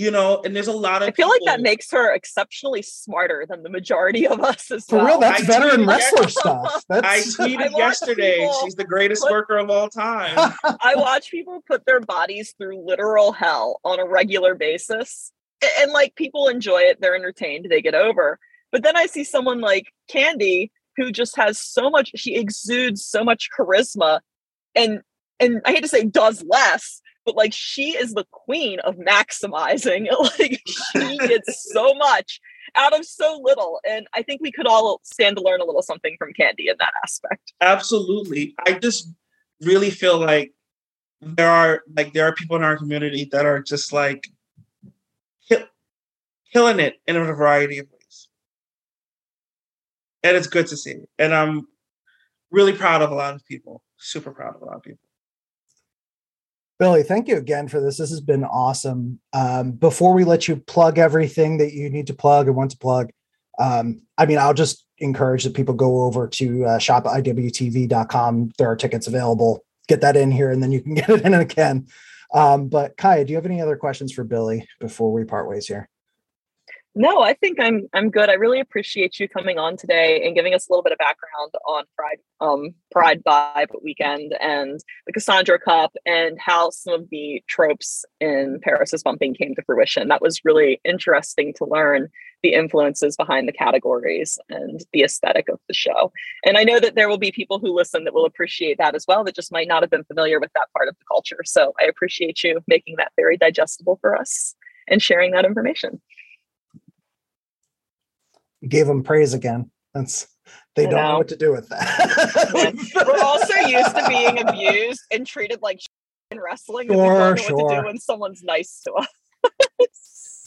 you know, and there's a lot of. I feel people, like that makes her exceptionally smarter than the majority of us as For well. real, that's I veteran wrestler stuff. That's, I tweeted I yesterday. She's the greatest put, worker of all time. I watch people put their bodies through literal hell on a regular basis and like people enjoy it, they're entertained, they get over. But then I see someone like Candy who just has so much, she exudes so much charisma and and I hate to say does less, but like she is the queen of maximizing. like she gets so much out of so little. And I think we could all stand to learn a little something from Candy in that aspect. Absolutely. I just really feel like there are like there are people in our community that are just like kill, killing it in a variety of ways. And it's good to see. And I'm really proud of a lot of people. Super proud of a lot of people. Billy, thank you again for this. This has been awesome. Um, before we let you plug everything that you need to plug and want to plug, um, I mean, I'll just encourage that people go over to uh, shopiwtv.com. There are tickets available. Get that in here and then you can get it in again. Um, but Kaya, do you have any other questions for Billy before we part ways here? No, I think I'm I'm good. I really appreciate you coming on today and giving us a little bit of background on Pride um Pride Vibe weekend and the Cassandra Cup and how some of the tropes in Paris is bumping came to fruition. That was really interesting to learn the influences behind the categories and the aesthetic of the show. And I know that there will be people who listen that will appreciate that as well that just might not have been familiar with that part of the culture. So I appreciate you making that very digestible for us and sharing that information gave them praise again. That's they don't know. know. what to do with that. We're also used to being abused and treated like in wrestling. Sure, we don't know sure. what to do when someone's nice to us.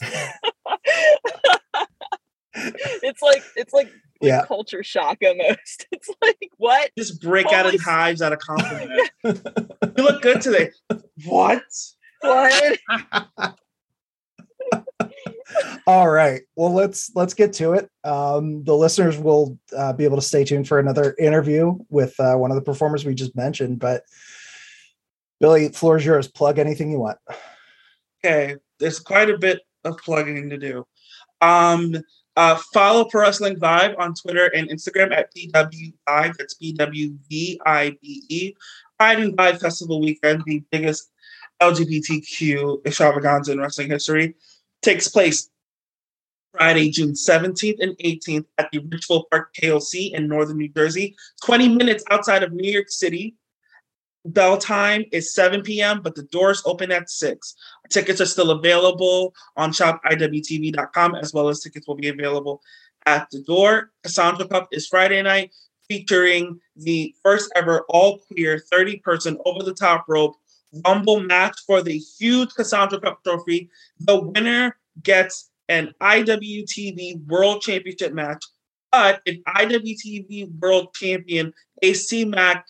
it's like it's like, yeah. culture shock almost. It's like what? Just break Holy out in hives at a compliment. you look good today. What? What? All right. Well, let's let's get to it. Um, the listeners will uh, be able to stay tuned for another interview with uh, one of the performers we just mentioned. But Billy, floor is yours. Plug anything you want. Okay, there's quite a bit of plugging to do. Um, uh, follow Pro Wrestling Vibe on Twitter and Instagram at PWVibe. That's P W V I B E. Pride and Vibe Festival Weekend, the biggest LGBTQ extravaganza in wrestling history takes place Friday, June 17th and 18th at the Ridgefield Park KOC in northern New Jersey, 20 minutes outside of New York City. Bell time is 7 p.m., but the doors open at 6. Tickets are still available on shopiwtv.com, as well as tickets will be available at the door. Cassandra Cup is Friday night, featuring the first ever all queer 30 person over the top rope Rumble match for the huge Cassandra Cup trophy. The winner gets an IWTV World Championship match. But if IWTV World Champion AC Mack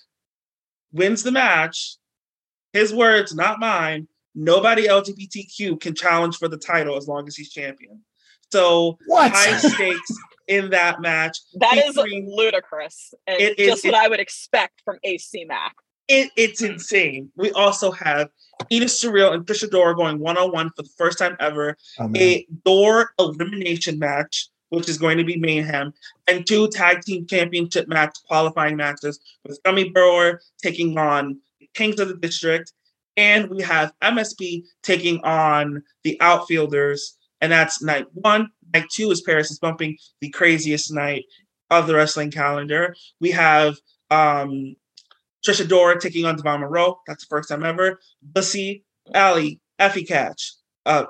wins the match, his words, not mine, nobody LGBTQ can challenge for the title as long as he's champion. So what? high stakes in that match. That is ludicrous. And it, just it, what it, I would expect from AC Mack. It, it's insane. We also have Edith Surreal and Trish Adora going one on one for the first time ever. Oh, a door elimination match, which is going to be mayhem, and two tag team championship match qualifying matches with Gummy Brewer taking on the Kings of the District, and we have MSP taking on the Outfielders, and that's night one. Night two is Paris is bumping the craziest night of the wrestling calendar. We have um Trish Adora taking on Devon Monroe. That's the first time ever. Bussy, Allie, Effie Catch. Uh,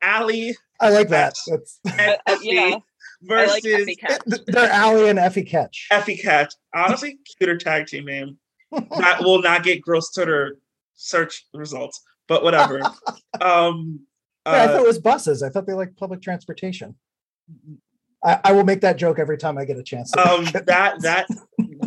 Allie. I like that. Uh, uh, yeah. Versus like they're Allie and Effie Catch. Effie Catch. Honestly, cuter tag team name. that will not get gross Twitter search results, but whatever. um, yeah, I thought it uh, was buses. I thought they like public transportation. I, I, will make that joke every time I get a chance. um, that that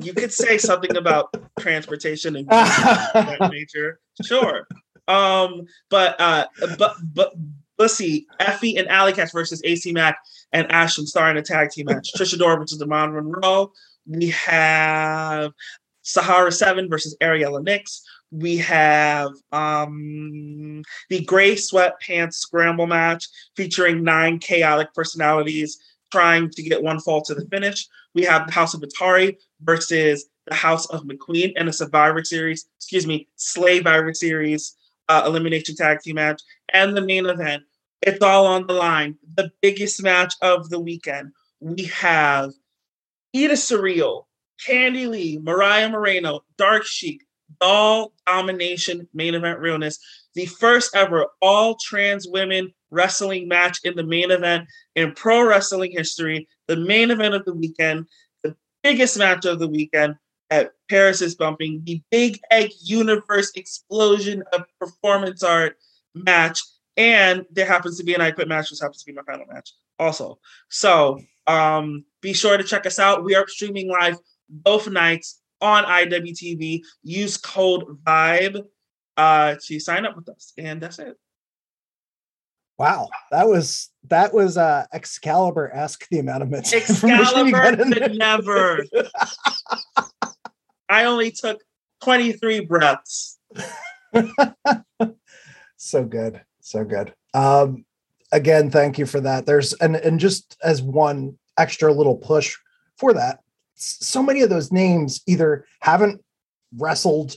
you could say something about transportation and that nature, sure. Um, but uh, but but Bussy, Effie, and Allie Katch versus AC Mack and Ashton Starr in a tag team match. Trish Adora versus Devon Monroe. We have Sahara Seven versus Ariella Nix. We have um, the Gray Sweatpants Scramble match featuring nine chaotic personalities trying to get one fall to the finish. We have the House of Atari versus the House of McQueen in a Survivor Series, excuse me, Slayvivor Series uh, elimination tag team match. And the main event, It's all on the line. The biggest match of the weekend. We have Edith Surreal, Candy Lee, Mariah Moreno, Dark Sheik, Doll Domination Main Event Realness, the first ever all trans women wrestling match in the main event in pro wrestling history, the main event of the weekend, the biggest match of the weekend at Paris is Bumping, the Big Egg Universe explosion of performance art match. And there happens to be an I Quit match, which happens to be my final match also. So um, be sure to check us out. We are streaming live both nights on IWTV. Use code VIBE uh, to sign up with us. And that's it. Wow, that was that was uh Excalibur esque the amount of minutes. Excalibur could never. I only took 23 breaths. so good. So good. Um again, thank you for that. There's and and just as one extra little push for that, so many of those names either haven't wrestled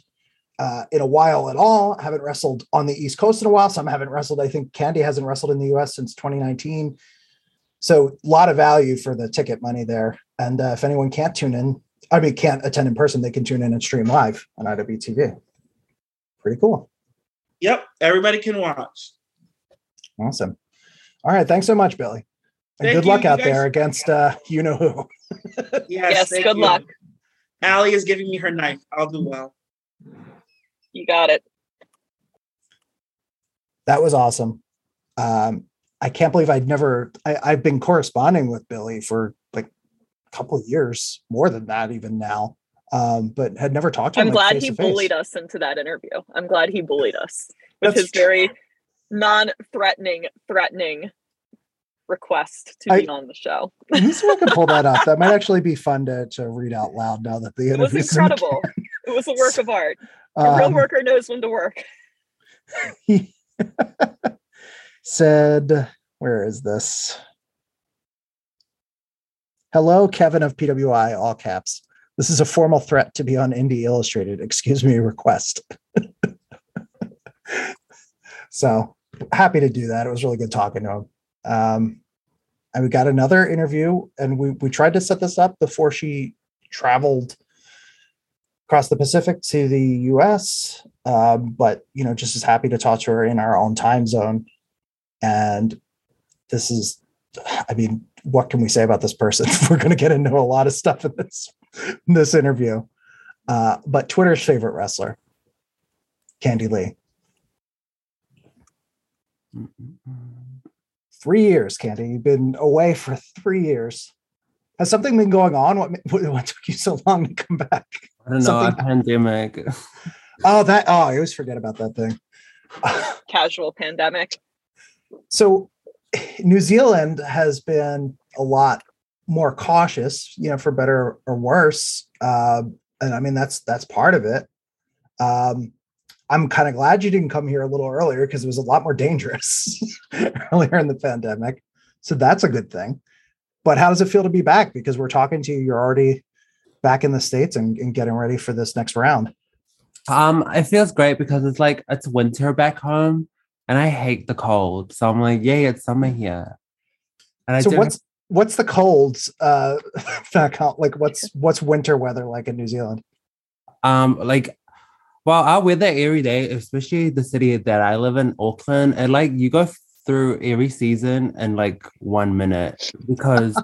uh, in a while at all. Haven't wrestled on the East Coast in a while. Some haven't wrestled. I think Candy hasn't wrestled in the US since 2019. So a lot of value for the ticket money there. And uh, if anyone can't tune in, I mean, can't attend in person, they can tune in and stream live on IWTV. Pretty cool. Yep, everybody can watch. Awesome. All right, thanks so much, Billy. And Thank good luck you, out guys. there against uh, you know who. Yes, Yes, good you. luck. Allie is giving me her knife. I'll do well. You got it. That was awesome. Um, I can't believe I'd never. I, I've been corresponding with Billy for like a couple of years, more than that even now. Um, but had never talked to him. I'm like, glad he bullied us into that interview. I'm glad he bullied us with That's his very non-threatening, threatening request to I- be on the show. Let me see if I can pull that up. That might actually be fun to, to read out loud now that the It was interview's in incredible. It was a work of art. A Um, real worker knows when to work. he said, Where is this? Hello, Kevin of PWI, all caps. This is a formal threat to be on Indie Illustrated. Excuse me, request. so happy to do that. It was really good talking to him. Um, and we got another interview, and we we tried to set this up before she traveled across the Pacific to the U.S. Um, but you know, just as happy to talk to her in our own time zone. And this is, I mean, what can we say about this person? We're going to get into a lot of stuff in this in this interview. Uh, but Twitter's favorite wrestler, Candy Lee. Three years, Candy. You've been away for three years. Has something been going on? What, what took you so long to come back? I don't know, a Something- pandemic. Oh, that. Oh, I always forget about that thing. Casual pandemic. so New Zealand has been a lot more cautious, you know, for better or worse. Uh, and I mean, that's that's part of it. Um, I'm kind of glad you didn't come here a little earlier because it was a lot more dangerous earlier in the pandemic. So that's a good thing. But how does it feel to be back? Because we're talking to you, you're already back in the States and, and getting ready for this next round. Um, it feels great because it's like it's winter back home and I hate the cold. So I'm like, yay, it's summer here. And I so what's what's the colds uh like what's what's winter weather like in New Zealand? um like well, I weather every day, especially the city that I live in, Auckland, and like you go through every season in like one minute because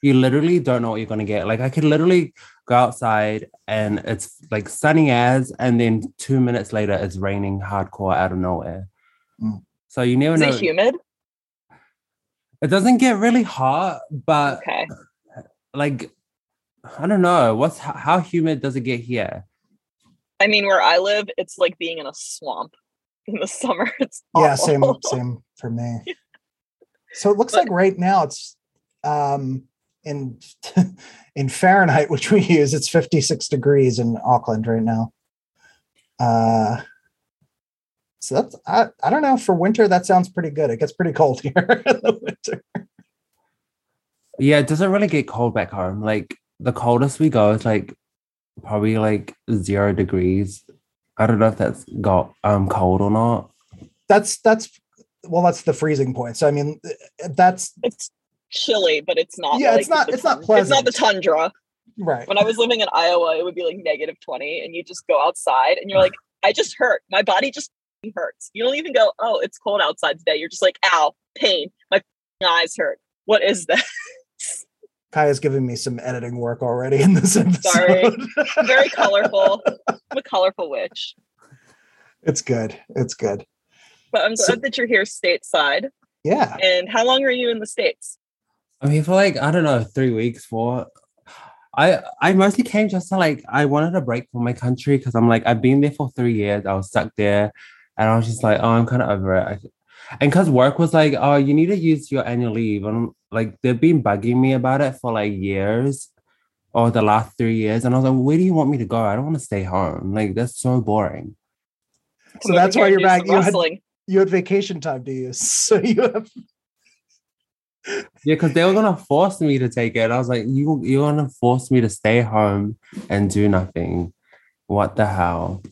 you literally don't know what you're gonna get. Like I could literally go outside and it's like sunny as, and then two minutes later it's raining hardcore out of nowhere. Mm. So you never Is know. it humid? It doesn't get really hot, but Okay. like I don't know what's how, how humid does it get here? I mean, where I live, it's like being in a swamp in the summer. It's Yeah, awful. same same for me. So it looks But- like right now it's um in in Fahrenheit, which we use, it's 56 degrees in Auckland right now. Uh so that's I, I don't know for winter that sounds pretty good. It gets pretty cold here in the winter. Yeah, it doesn't really get cold back home. Like the coldest we go is like probably like zero degrees. I don't know if that's got um cold or not. That's that's well, that's the freezing point. So I mean, that's It's chilly, but it's not. Yeah, like it's not- the it's not tun- It's not the tundra. right. When I was living in Iowa, it would be like negative 20, and you just go outside and you're like, I just hurt. My body just f***ing hurts. You don't even go, oh, it's cold outside today. You're just like, ow, pain. My f***ing eyes hurt. What is that? Kaya's giving me some editing work already in this episode. Sorry. Very colorful. I'm a colorful witch. it's good. It's good. But I'm glad So- that you're here stateside. Yeah. And how long are you in the States? I mean, for like I don't know, three weeks, four. I I mostly came just to like I wanted a break from my country because I'm like I've been there for three years. I was stuck there, and I was just like, oh, I'm kind of over it. I, and because work was like, oh, you need to use your annual leave, and like they've been bugging me about it for like years, or the last three years, and I was like, where do you want me to go? I don't want to stay home. Like that's so boring. So Come that's why and you're do back. You had, wrestling. you had vacation time to use. So you have Yeah, because they were gonna force me to take it. I was like, you you're gonna force me to stay home and do nothing. What the hell?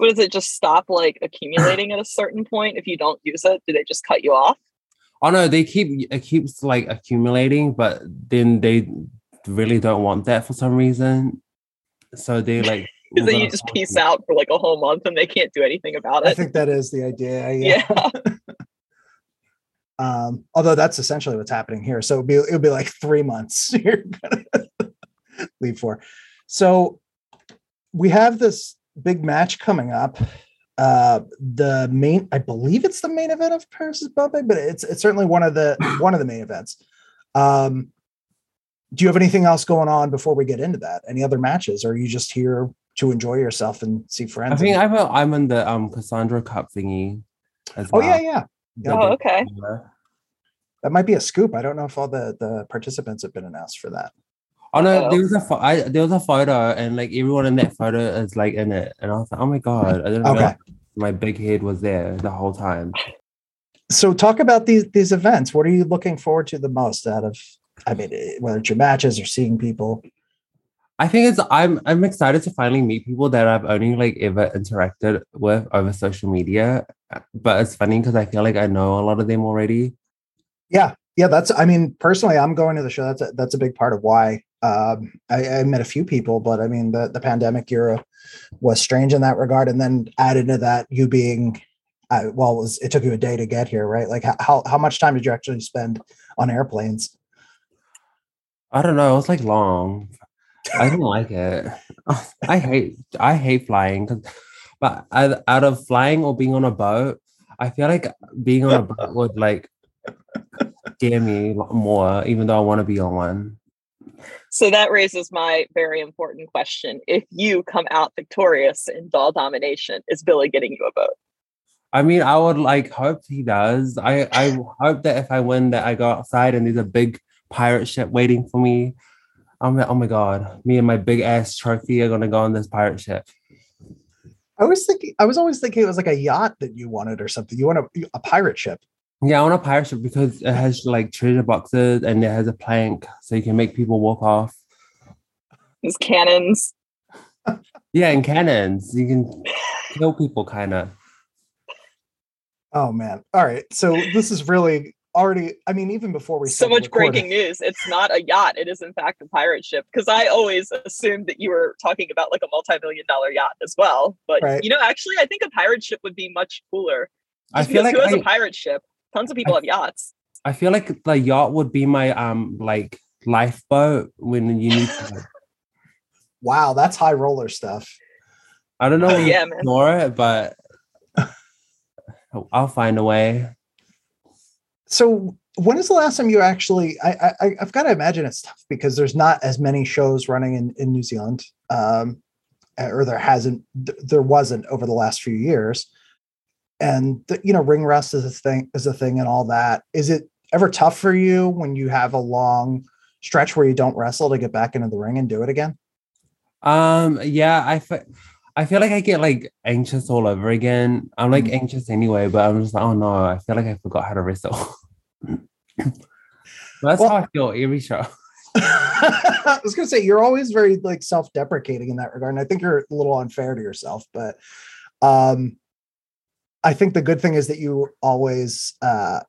What does it just stop like accumulating at a certain point if you don't use it? Do they just cut you off? Oh no, they keep it keeps like accumulating, but then they really don't want that for some reason. So they like Because then you just peace me. out for like a whole month and they can't do anything about it. I think that is the idea. Yeah. yeah. Um, although that's essentially what's happening here. So it'll be it'll be like three months you're gonna leave for. So we have this big match coming up. Uh the main I believe it's the main event of Paris is Bumping, but it's it's certainly one of the one of the main events. Um do you have anything else going on before we get into that? Any other matches? Or are you just here to enjoy yourself and see friends? I think and- I'm I'm in the um Cassandra Cup thingy. As oh well. yeah, yeah. The Oh, okay. That might be a scoop. I don't know if all the the participants have been announced for that. Oh no, there was a pho- I, there was a photo and like everyone in that photo is like in it, and I was like, oh my god, I didn't Okay. realize my big head was there the whole time. so talk about these these events what are you looking forward to the most out of i mean eh, whether it's your matches or seeing people I think it's I'm I'm excited to finally meet people that I've only like ever interacted with over social media. But it's funny because I feel like I know a lot of them already. yeah yeah that's i mean personally i'm going to the show that's a, that's a big part of why um I, I met a few people but i mean the, the pandemic era was strange in that regard and then added to that you being well it, was, it took you a day to get here right like how, how much time did you actually spend on airplanes I don't know. It was like long. I didn't like it. I hate I hate flying but out out of flying or being on a boat, I feel like being on a boat would like scare me a lot more, even though I want to be on one. So that raises my very important question. If you come out victorious in doll domination, is Billy getting you a vote? I mean, I would like hope he does. I I hope that if I win, that I go outside and there's a big pirate ship waiting for me. I'm like, oh my god, me and my big ass trophy are gonna go on this pirate ship. i was thinking i was always thinking it was like a yacht that you wanted or something you want a, a pirate ship Yeah, I want a pirate ship because it has like treasure boxes and it has a plank so you can make people walk off. His cannons. Yeah, and cannons. You can kill people kind of. Oh man. All right. So this is really already I mean even before we So much recording- breaking news. It's not a yacht. It is in fact a pirate ship. Because I always assumed that you were talking about like a multi-million dollar yacht as well. But Right. you know, actually, I think a pirate ship would be much cooler. I feel like who has a I, pirate ship? Tons of people I- have yachts. I feel like the yacht would be my um like lifeboat when you need to. Wow, that's high roller stuff. I don't know Oh, yeah, to man. ignore it, but I'll find a way. So when is the last time you actually I, I I've got to imagine it's tough because there's not as many shows running in, in New Zealand. Um or there hasn't there wasn't over the last few years. And the, you know, ring rust is a thing is a thing and all that. Is it ever tough for you when you have a long stretch where you don't wrestle to get back into the ring and do it again? Um, yeah, I fe- I feel like I get like anxious all over again. I'm like Mm. anxious anyway, but I'm just like, oh no, I feel like I forgot how to wrestle. That's Well- how I feel every show. I was gonna say you're always very like self-deprecating in that regard, and I think you're a little unfair to yourself. But um, I think the good thing is that you always uh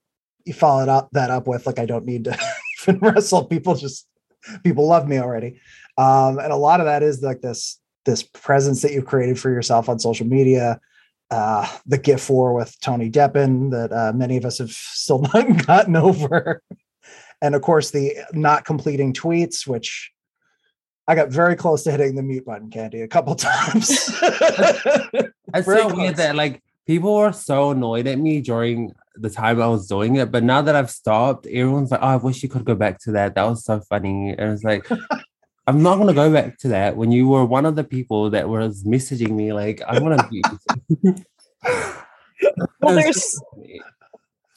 you followed up that up with like I don't need to even wrestle. People just people love me already. Um, and a lot of that is like this this presence that you've created for yourself on social media. Uh, the gift for with Tony Deppen that uh, many of us have still not gotten over. And of course, the not completing tweets, which I got very close to hitting the mute button, Candy, a couple times. Very so close. weird that like people were so annoyed at me during the time I was doing it, but now that I've stopped, everyone's like, "Oh, I wish you could go back to that. That was so funny." And it's like, I'm not gonna go back to that when you were one of the people that was messaging me like, "I want to be." Well, there's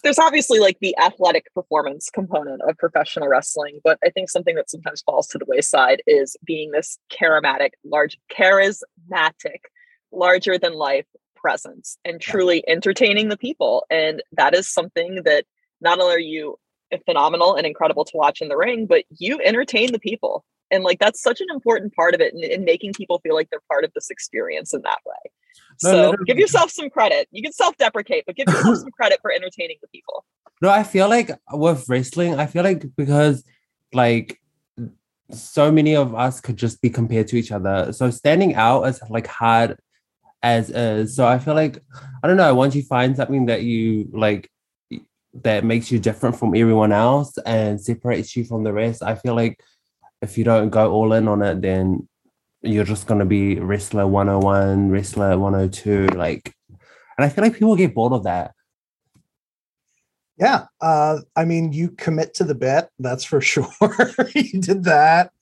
there's obviously like the athletic performance component of professional wrestling, but I think something that sometimes falls to the wayside is being this charismatic, large, charismatic, larger than life presence and truly entertaining the people. And that is something that not only are you phenomenal and incredible to watch in the ring, but you entertain the people. And like that's such an important part of it in, in making people feel like they're part of this experience in that way. No, so literally. give yourself some credit. You can self-deprecate, but give yourself some credit for entertaining the people. No, I feel like with wrestling, I feel like because like so many of us could just be compared to each other. So standing out is like hard as is. So I feel like I don't know, once you find something that you like that makes you different from everyone else and separates you from the rest, I feel like if you don't go all in on it, then you're just gonna be wrestler 101, wrestler 102, like and I feel like people get bored of that. Yeah. Uh, I mean, you commit to the bit, that's for sure. you did that.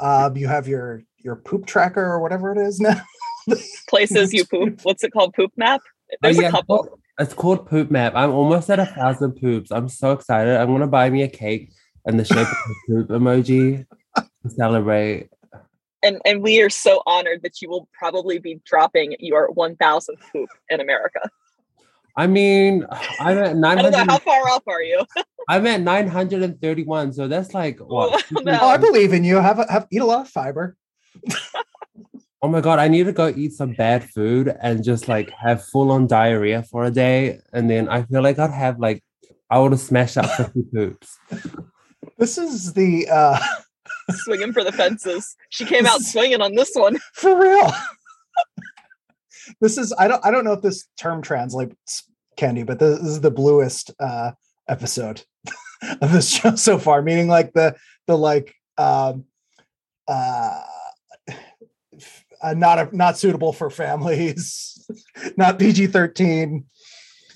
Um, you have your your poop tracker or whatever it is now. Places you poop. What's it called? Poop map? Oh, There's Oh, yeah, a couple. It's called Poop Map. I'm almost at a thousand poops. I'm so excited. I'm gonna buy me a cake in the shape of a poop emoji to celebrate. And and we are so honored that you will probably be dropping your 1000th poop in America. I mean, I'm at I don't know how far off are you? I'm at 931. So that's like what? Oh, no. Oh, I believe in you. Have a- have eat a lot of fiber. Oh my god, I need to go eat some bad food and just like have full on diarrhea for a day. And then I feel like I'd have like I would have smashed up 50 poops. This is the uh swinging for the fences. She came out swinging on this one. for real. this is I don't I don't know if this term translates, Candy, but this is the bluest uh episode of this show so far. Meaning like the the like um uh uh, not a, not suitable for families, not PG thirteen.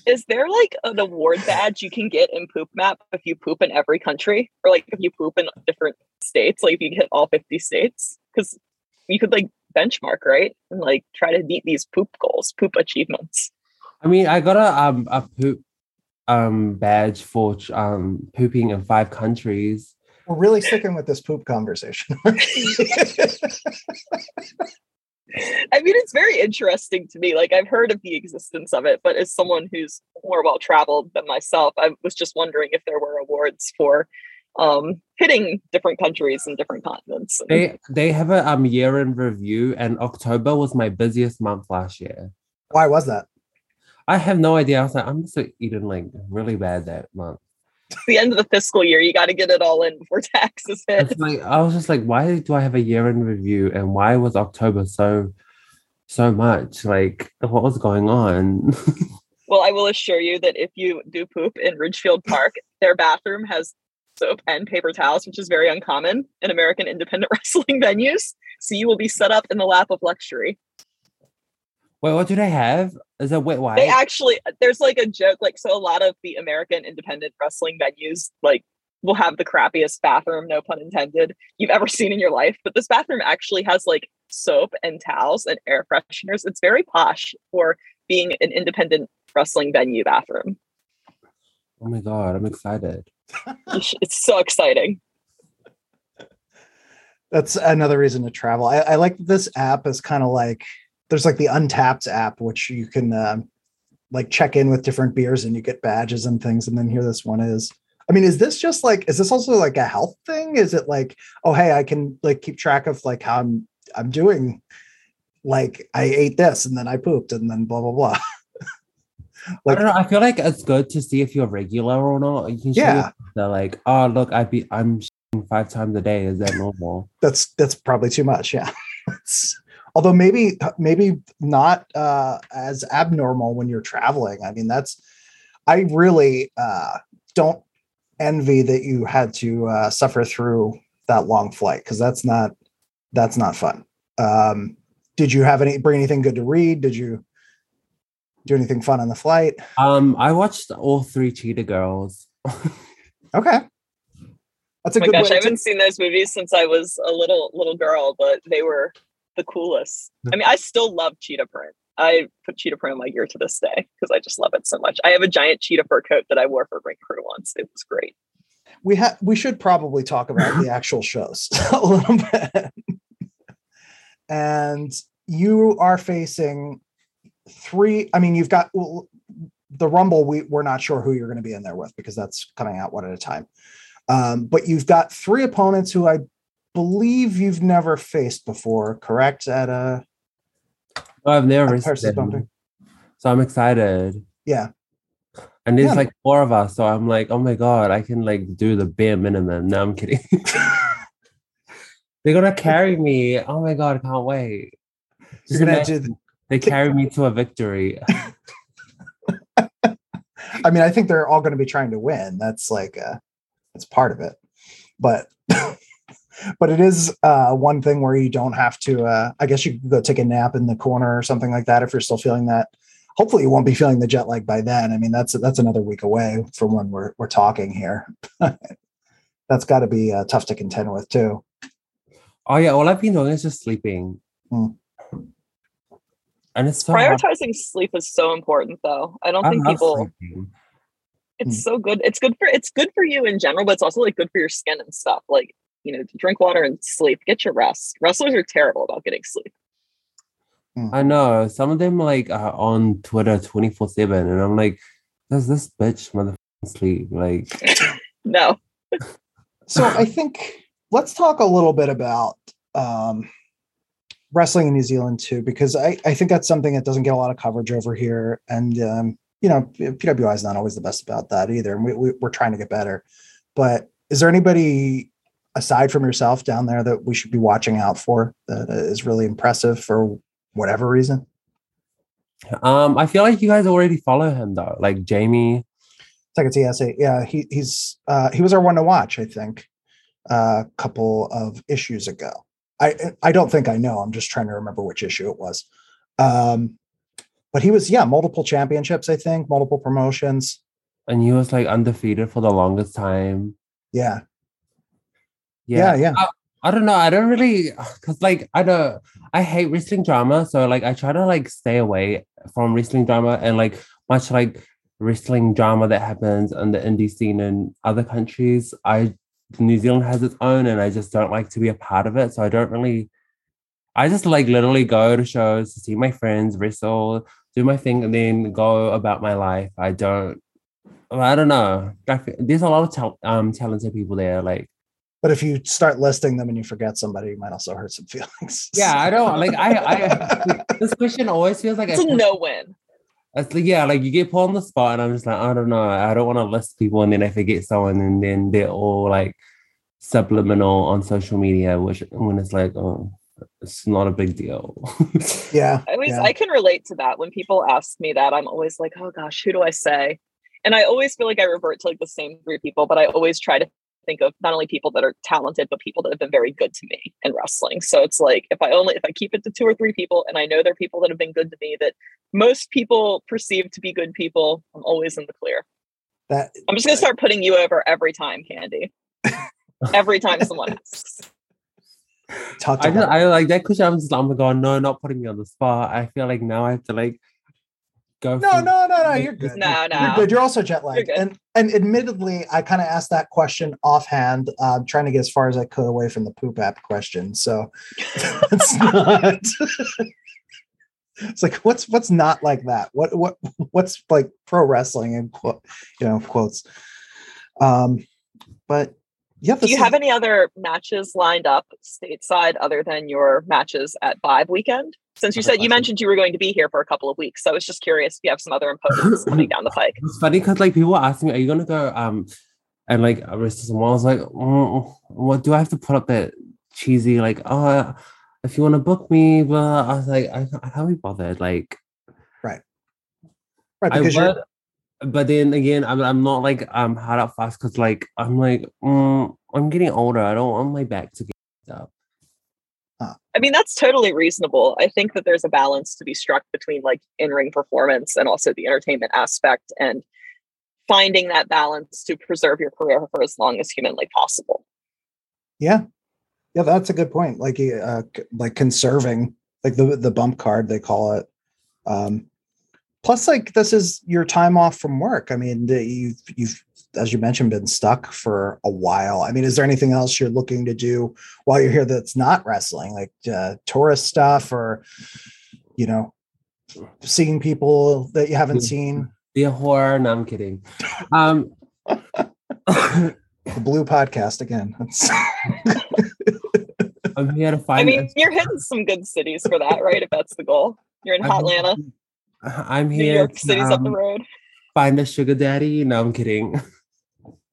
Is there like an award badge you can get in Poop Map if you poop in every country? Or like if you poop in different states, like if you hit all 50 states? Because you could like benchmark, right? And like try to meet these poop goals, poop achievements. I mean, I got a um a poop um badge for um pooping in five countries. We're really sticking with this poop conversation. I mean, it's very interesting to me. Like, I've heard of the existence of it, but as someone who's more well traveled than myself, I was just wondering if there were awards for um, hitting different countries and different continents. And They they have a um year in review, and October was my busiest month last year. Why was that? I have no idea. I was like, I'm just like, eating like really bad that month. It's the end of the fiscal year. You got to get it all in before taxes hit. It's like I was just like, why do I have a year in review, and why was October so so much? Like, what was going on? Well, I will assure you that if you do poop in Ridgefield Park, their bathroom has soap and paper towels, which is very uncommon in American independent wrestling venues. So you will be set up in the lap of luxury. Wait, what do they have? Is it wet They actually, there's like a joke, like, so a lot of the American independent wrestling venues, like, will have the crappiest bathroom, no pun intended, you've ever seen in your life. But this bathroom actually has like soap and towels and air fresheners. It's very posh for being an independent wrestling venue bathroom. oh my god, I'm excited. It's so exciting. That's another reason to travel. I, I like this app is kind of like there's like the Untappd app, which you can um, like check in with different beers and you get badges and things. And then here this one is. I mean, is this just like is this also like a health thing? Is it like, oh hey, I can like keep track of like how I'm I'm doing. Like I ate this and then I pooped and then blah blah blah. I don't know. I feel like it's good to see if you're regular or not. Yeah. they're like, oh look, I be I'm five times a day. Is that normal? that's that's probably too much yeah although maybe maybe not uh as abnormal when you're traveling. I mean that's i really uh don't envy that you had to uh suffer through that long flight because that's not that's not fun. Um did you have any bring anything good to read? Did you do anything fun on the flight? Um, I watched all three Cheetah Girls. okay. That's a Oh my good gosh, way I to- haven't seen those movies since I was a little little girl, but they were the coolest. I mean, I still love cheetah print. I put cheetah print on my gear to this day because I just love it so much. I have a giant cheetah fur coat that I wore for Ring Crew once. It was great. we have we should probably talk about the actual shows a little bit and you are facing three i mean you've got well, the rumble we, we're not sure who you're going to be in there with because that's coming out one at a time um, but you've got three opponents who i believe you've never faced before correct at a Oh, I've never At Versus seen Bumpy. them. So I'm excited. yeah And there's Yeah. like four of us. So I'm like, oh my God, I can like do the bare minimum. No, I'm kidding. They're gonna carry me. Oh my God, I can't wait. you're gonna do they carry me to a victory. I mean, I think they're all going to be trying to win. That's like uh that's part of it. But but it is uh one thing where you don't have to uh I guess you can go take a nap in the corner or something like that if you're still feeling that. Hopefully you won't be feeling the jet lag by then. I mean, that's that's another week away from when we're we're talking here. that's got to be uh, tough to contend with too. Oh yeah, all I've been doing is just sleeping. Hmm. And it's so hard. Prioritizing sleep is so important, though. I don't I think people. sleeping. It's Hmm. so good. It's good for it's good for you in general, but it's also like good for your skin and stuff. Like you know, drink water and sleep. Get your rest. Wrestlers are terrible about getting sleep. I know some of them like are on Twitter twenty four seven, and I'm like, does this bitch motherfucking sleep? Like, No, So I think let's talk a little bit about um, wrestling in New Zealand too, because I, I think that's something that doesn't get a lot of coverage over here. And, um, you know, PWI is not always the best about that either. And we, we, we're trying to get better. But is there anybody aside from yourself down there that we should be watching out for that is really impressive for whatever reason? um, I feel like you guys already follow him though, like Jamie. Second TSA. Yeah, he, he's uh, he was our one to watch, I think, a couple of issues ago. I I don't think I know. I'm just trying to remember which issue it was. Um, but he was yeah, multiple championships, I think, multiple promotions. and he was like undefeated for the longest time. Yeah, yeah, yeah. I, I don't know. I don't really because like I don't. I hate wrestling drama, so like I try to like stay away from wrestling drama and like much like wrestling drama that happens on the indie scene in other countries. I New Zealand has its own, and I just don't like to be a part of it. So I don't really. I just like literally go to shows to see my friends wrestle, do my thing, and then go about my life. I don't. I don't know. I feel- There's a lot of tal- um talented people there. Like But if you start listing them and you forget somebody, you might also hurt some feelings. Yeah, I don't like I I this question always feels like it's a I- no win. it's like yeah, like you get put on the spot and I'm just like, I don't know. I don't want to list people and then I forget someone and then they're all like subliminal on social media, which when it's like, oh, it's not a big deal. yeah. I always yeah. I can relate to that. When people ask me that, I'm always like, oh gosh, who do I say? And I always feel like I revert to like the same three people, but I always try to think of not only people that are talented, but people that have been very good to me in wrestling. So it's like if I only if I keep it to two or three people and I know they're people that have been good to me that most people perceive to be good people, I'm always in the clear. That I'm just gonna start putting you over every time, Candy. every time someone asks. talk to I just. I like that question. I'm just like, oh my god, no, not putting me on the spot. I feel like now I have to like go. No, through- no, no, no. You're good. No, no. You're no. good. You're also jet lagged. And and admittedly, I kind of asked that question offhand, uh, trying to get as far as I could away from the poop app question. So it's not. it's like what's what's not like that? What what what's like pro wrestling and quote you know quotes. Um, but yeah. Do you have any other matches lined up stateside other than your matches at Vibe weekend? Since you said you mentioned you were going to be here for a couple of weeks, so I was just curious if you have some other imposers coming down the pike. It's funny because like people ask me, "Are you gonna go?" Um, and like arrest someone. I was like, oh, "What do I have to put up that cheesy like? Oh, if you want to book me," but I was like, "I, I can't be bothered." Like, right, right, I because you're would, but then again, I'm I'm not like um hard up fast because like I'm like mm, I'm getting older. I don't want my back to get up. I mean, that's totally reasonable. I think that there's a balance to be struck between like in ring performance and also the entertainment aspect and finding that balance to preserve your career for as long as humanly possible. Yeah. Yeah, that's a good point. Like uh like conserving like the the bump card they call it. Um plus like this is your time off from work. I mean, you've you've as you mentioned been stuck for a while. I mean, is there anything else you're looking to do while you're here that's not wrestling like uh tourist stuff or you know seeing people that you haven't Yeah. seen? The horror. No, I'm kidding. Um, The blue podcast again. That's I'm here to I find. mean, you're hitting some good cities for that, right? If that's the goal. You're in I'm- Atlanta, I'm New here York to City's up the um, road. find a sugar daddy. No, I'm kidding.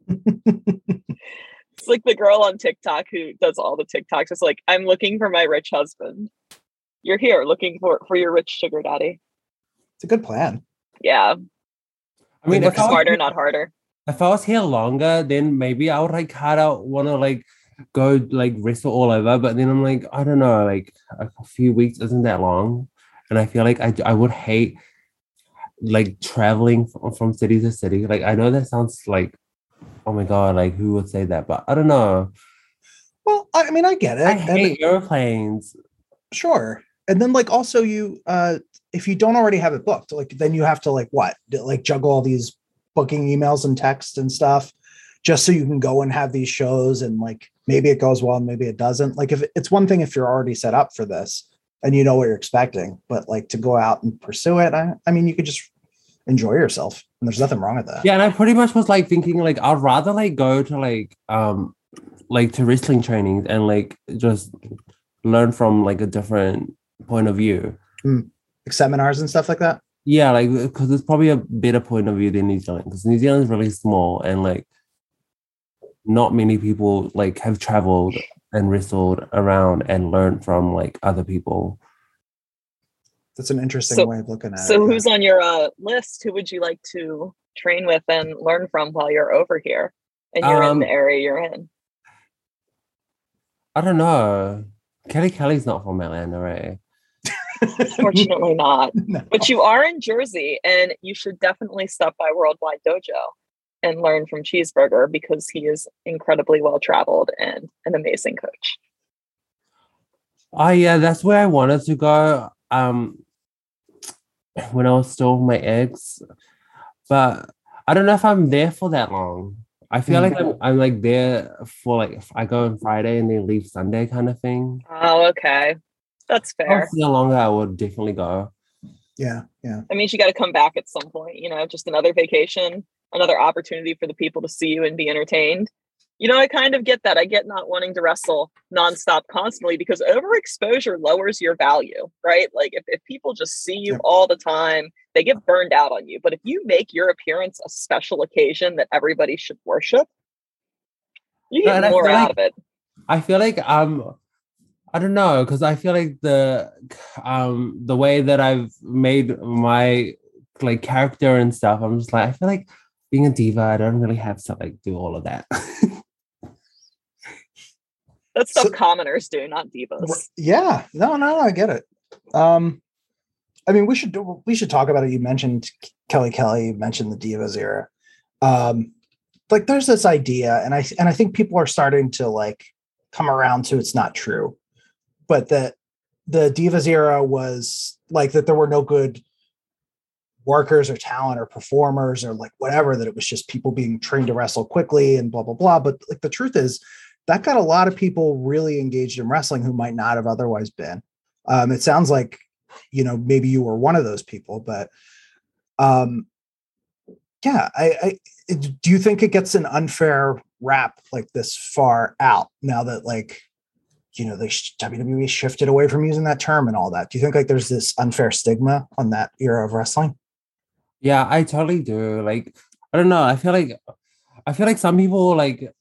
It's like the girl on TikTok who does all the TikToks. It's like, I'm looking for my rich husband. You're here looking for for your rich sugar daddy. it's a good plan. Yeah, I mean, Look if I, was, smarter, not harder. if I was here longer, then maybe I would like kind of want to like go like wrestle all over. But then I'm like, I don't know, like a few weeks isn't that long, and I feel like I I would hate like traveling from, from city to city. Like I know that sounds like, oh my god, like who would say that? But I don't know. Well, I mean, I get it. I And- hate airplanes. sure and then like also you uh if you don't already have it booked like then you have to like what like juggle all these booking emails and texts and stuff just so you can go and have these shows and like maybe it goes well and maybe it doesn't like if it's one thing if you're already set up for this and you know what you're expecting but like to go out and pursue it i, I mean you could just enjoy yourself and there's nothing wrong with that Yeah, and I pretty much was like thinking like I'd rather like go to like um like to wrestling trainings and like just learn from like a different point of view. like seminars and stuff like that Yeah, like because it's probably a better point of view than New Zealand because New Zealand is really small and like not many people like have traveled and wrestled around and learned from like other people. That's an interesting So- way of looking at it So, yeah. who's on your uh, list? Who would you like to train with and learn from while you're over here and you're in Um, the area you're in? I don't know. Kelly Kelly's not from Atlanta, right? Fortunately, not. No. But you are in Jersey, and you should definitely stop by Worldwide Dojo and learn from Cheeseburger because he is incredibly well traveled and an amazing coach. Oh yeah, that's where I wanted to go. Um, when I was still with my ex, but I don't know if I'm there for that long. I feel like mm-hmm. I'm, I'm like there for like if I go on Friday and then leave Sunday kind of thing. Oh, okay. That's fair. was there longer, I would definitely go. yeah yeah That means you got to come back at some point, you know, just another vacation, another opportunity for the people to see you and be entertained. You know, I kind of get that. I get not wanting to wrestle nonstop constantly because overexposure lowers your value, right? Like if, if people just see you all the time, they get burned out on you. But if you make your appearance a special occasion that everybody should worship, you get more out like- of it. I feel like um I don't know because I feel like the um the way that I've made my like character and stuff, I'm just like I feel like being a diva, I don't really have to like do all of that. That's stuff So- commoners do, not divas. Yeah, no, no, I get it. Um, I mean, we should do, we should talk about it. You mentioned Kelly Kelly, you mentioned the Divas era. Um, like there's this idea, and I and I think people are starting to like come around to it's not true, but that the Divas era was like that there were no good workers or talent or performers or like whatever, that it was just people being trained to wrestle quickly and blah blah blah. But like the truth is that got a lot of people really engaged in wrestling who might not have otherwise been. Um, it sounds like, you know, maybe you were one of those people, but um, yeah, I, I do you think it gets an unfair rap like this far out now that like you know they WWE shifted away from using that term and all that. Do you think like there's this unfair stigma on that era of wrestling? Yeah, I totally do. Like I don't know. I feel like I feel like some people like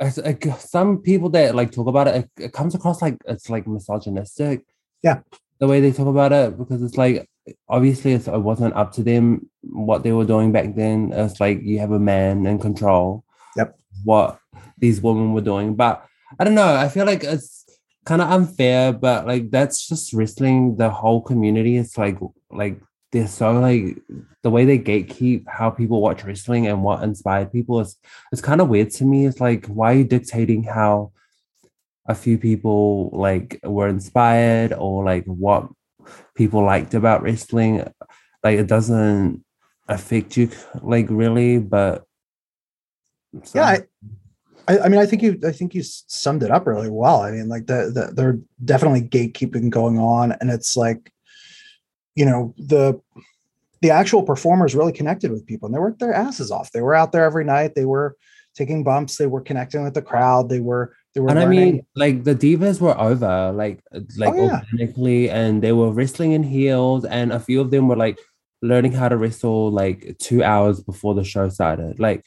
it's like some people that like talk about it, it, it comes across like it's like misogynistic. Yeah. The way they talk about it, because it's like obviously it's, it wasn't up to them what they were doing back then. It's like you have a man in control. Yep. What these women were doing. But I don't know. I feel like it's kind of unfair, but like that's just wrestling. The whole community is like like they're so like the way they gatekeep how people watch wrestling and what inspired people is it's kind of weird to me. It's like why are you dictating how a few people like were inspired or like what people liked about wrestling? Like it doesn't affect you like really, but so. yeah. I, I mean, I think you, I think you summed it up really well. I mean, like the, the, they're definitely gatekeeping going on, and it's like, you know the the actual performers really connected with people and they worked their asses off. They were out there every night. They were taking bumps. They were connecting with the crowd. They were they were and learning. i mean like the divas were over like like oh, yeah. organically and they were wrestling in heels and a few of them were like learning how to wrestle like two hours before the show started. Like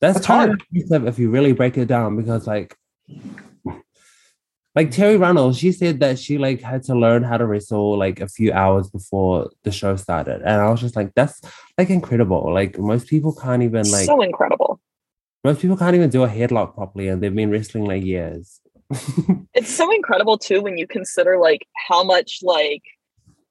that's, that's hard. if you really break it down because like like Terri Runnels, she said that she like had to learn how to wrestle like a few hours before the show started. And I was just like, that's like incredible. Like most people can't even like so incredible. Most people can't even do a headlock properly and they've been wrestling like years. it's so incredible too when you consider like how much like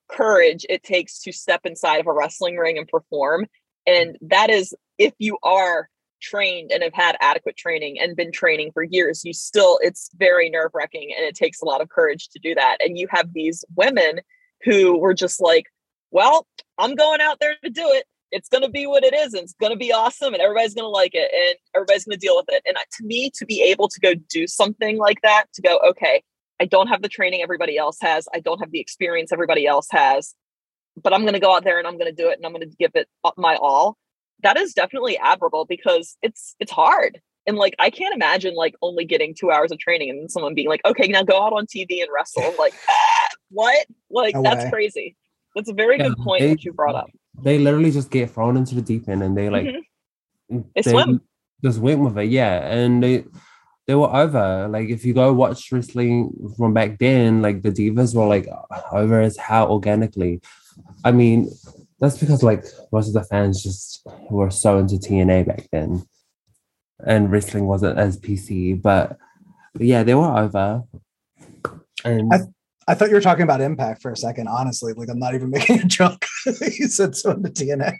courage it takes to step inside of a wrestling ring and perform. And that is if you are trained and have had adequate training and been training for years, you still, it's very nerve wracking and it takes a lot of courage to do that. And you have these women who were just like, well, I'm going out there to do it. It's going to be what it is. And it's going to be awesome. And everybody's going to like it. And everybody's going to deal with it. And to me, to be able to go do something like that, to go, okay, I don't have the training everybody else has. I don't have the experience everybody else has. But I'm going to go out there and I'm going to do it and I'm going to give it my all that is definitely admirable because it's it's hard. And like i can't imagine like only getting two hours of training and someone being like okay now go out on tv and wrestle I'm like ah, what? Like no that's way. crazy. That's a very yeah, good point they, that you brought up. they literally just get thrown into the deep end and they like mm-hmm. they, they swim. just went with it yeah. And they they were over. Like if you go watch wrestling from back then like the divas were like over as how organically. I mean that's because like most of the fans just were so into TNA back then, and wrestling wasn't as PC. But, yeah, they were over. And I, I thought you were talking about Impact for a second. Honestly, like I'm not even making a joke. you said so into TNA.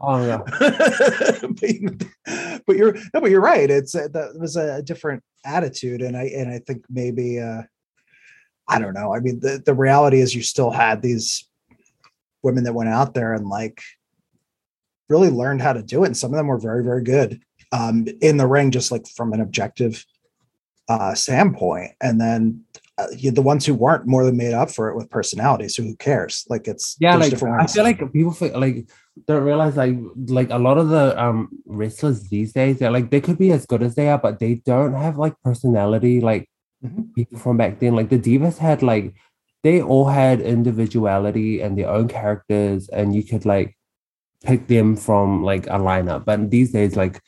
Oh yeah, but, but, you're no, but you're right. It's uh, that was a different attitude, and I and I think maybe uh, I don't know. I mean, the the reality is you still had these women that went out there and like really learned how to do it. And some of them were very, very good um, in the ring, just like from an objective uh, standpoint. And then uh, you, the ones who weren't more than made up for it with personality. So who cares? Like it's yeah. Like I feel like people feel like don't realize like like a lot of the um wrestlers these days they're like they could be as good as they are, but they don't have like personality like mm-hmm. people from back then. Like the divas had like they all had individuality and their own characters and you could like pick them from like a lineup. But these days like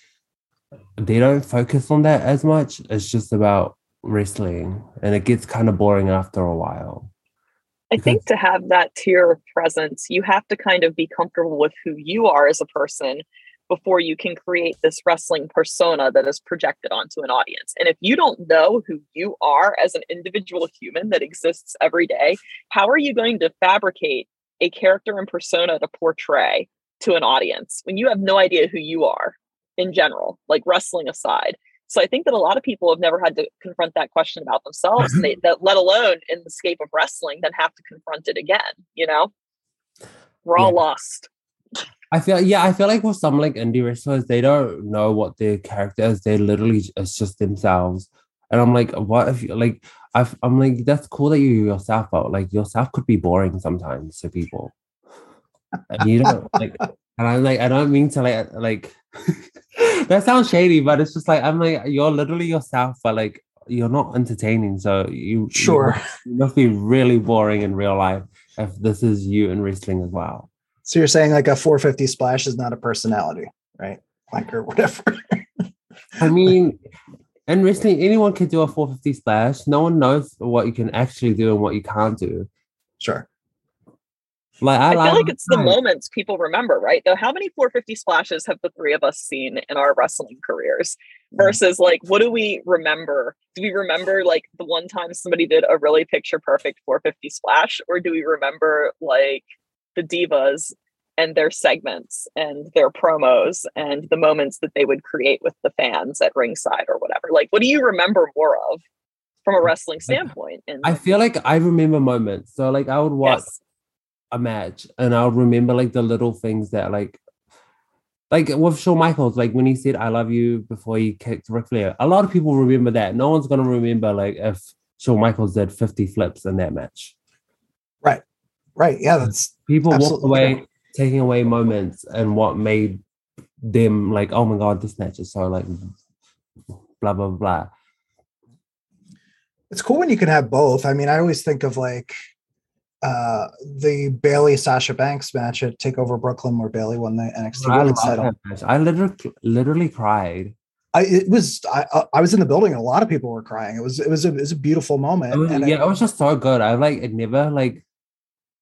they don't focus on that as much. It's just about wrestling and it gets kind of boring after a while. I think to have that tier of presence, you have to kind of be comfortable with who you are as a person before you can create this wrestling persona that is projected onto an audience. And if you don't know who you are as an individual human that exists every day, how are you going to fabricate a character and persona to portray to an audience when you have no idea who you are in general, like wrestling aside? So I think that a lot of people have never had to confront that question about themselves, mm-hmm. they, that let alone in the scape of wrestling, then have to confront it again. You know, we're all lost. I feel yeah, I feel like with some like indie wrestlers, they don't know what their character is. They literally it's just themselves. And I'm like, what if you like i am like, that's cool that you yourself, but like yourself could be boring sometimes to people. and you don't like and I'm like, I don't mean to like like that sounds shady, but it's just like I'm like, you're literally yourself, but like you're not entertaining. So you Sure. you must be really boring in real life if this is you in wrestling as well. So you're saying like a 450 splash is not a personality, right? Like or whatever. I mean, in wrestling, anyone can do a 450 splash. No one knows what you can actually do and what you can't do. sure. Like I, I feel like it's the moments people remember, right? Though, how many 450 splashes have the three of us seen in our wrestling careers? Mm. Versus, like, what do we remember? Do we remember like the one time somebody did a really picture perfect 450 splash, or do we remember like the divas and their segments and their promos and the moments that they would create with the fans at ringside or whatever? Like, what do you remember more of from a wrestling standpoint? And I feel like I remember moments. So like I would watch yes, a match and I'll remember like the little things that like like with Shawn Michaels, like when he said I love you before he kicked Ric Flair. A lot of people remember that. No one's gonna remember like if Shawn Michaels did 50 flips in that match. Right. Yeah, that's People walk away taking away moments and what made them like, oh my god, this match is so like blah blah blah. it's cool when you can have both. I mean, I always think of like uh the Bayley Sasha Banks match at Takeover Brooklyn where Bayley won the NXT I, Women's title. I literally literally cried. I it was I I- I was in the building and a lot of people were crying. It was it was a, it was a beautiful moment. It was, and yeah, it was just so good. I like it never like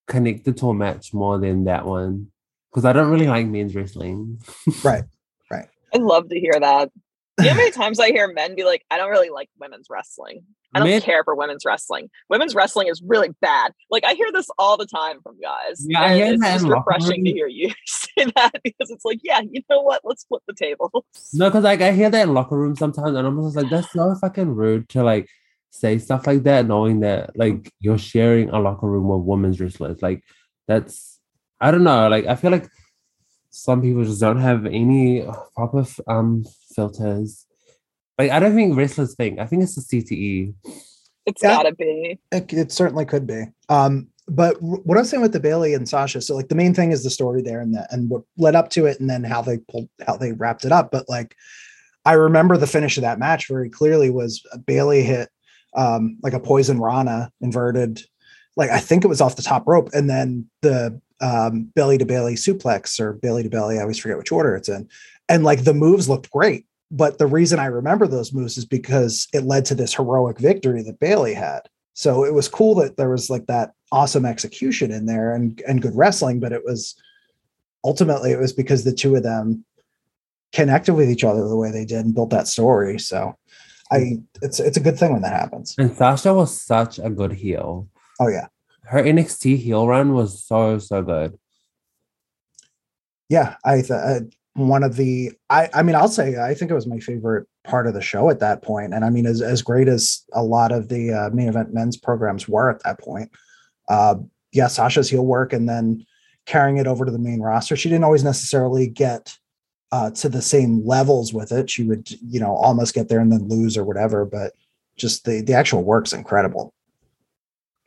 connected to a match more than that one because I don't really like men's wrestling. right. Right. I love to hear that. You know how many times I hear men be like, I don't really like women's wrestling. I don't Men- care for women's wrestling. Women's wrestling is really bad. Like I hear this all the time from guys. Yeah, I hear it's that just in locker refreshing to hear you say that because it's like, yeah, you know what? Let's flip the table. No, because like I hear that in locker room sometimes, and I'm just like, that's so fucking rude to like say stuff like that, knowing that like you're sharing a locker room with women's wrestlers. Like that's I don't know. Like I feel like some people just don't have any proper f- um filters. Like I don't think wrestlers think. I think it's the. CTE. It's Yeah. gotta be. It, it certainly could be. Um, but what I'm saying with the Bayley and Sasha, so like the main thing is the story there and the, and what led up to it, and then how they pulled how they wrapped it up. But like, I remember the finish of that match very clearly was Bayley hit um, like a poison Rana inverted, like I think it was off the top rope, and then the um, belly to belly suplex or belly to belly. I always forget which order it's in, and like the moves looked great. But the reason I remember those moves is because it led to this heroic victory that Bayley had. So it was cool that there was like that awesome execution in there and and good wrestling, but it was ultimately it was because the two of them connected with each other the way they did and built that story. So I it's it's a good thing when that happens. And Sasha was such a good heel. Oh yeah. Her NXT heel run was so so good. Yeah, I th- uh, one of the I I mean I'll say I think it was my favorite part of the show at that point and I mean as as great as a lot of the uh, main event men's programs were at that point. Uh yeah, Sasha's heel work and then carrying it over to the main roster. She didn't always necessarily get uh to the same levels with it. She would, you know, almost get there and then lose or whatever, but just the the actual work's incredible.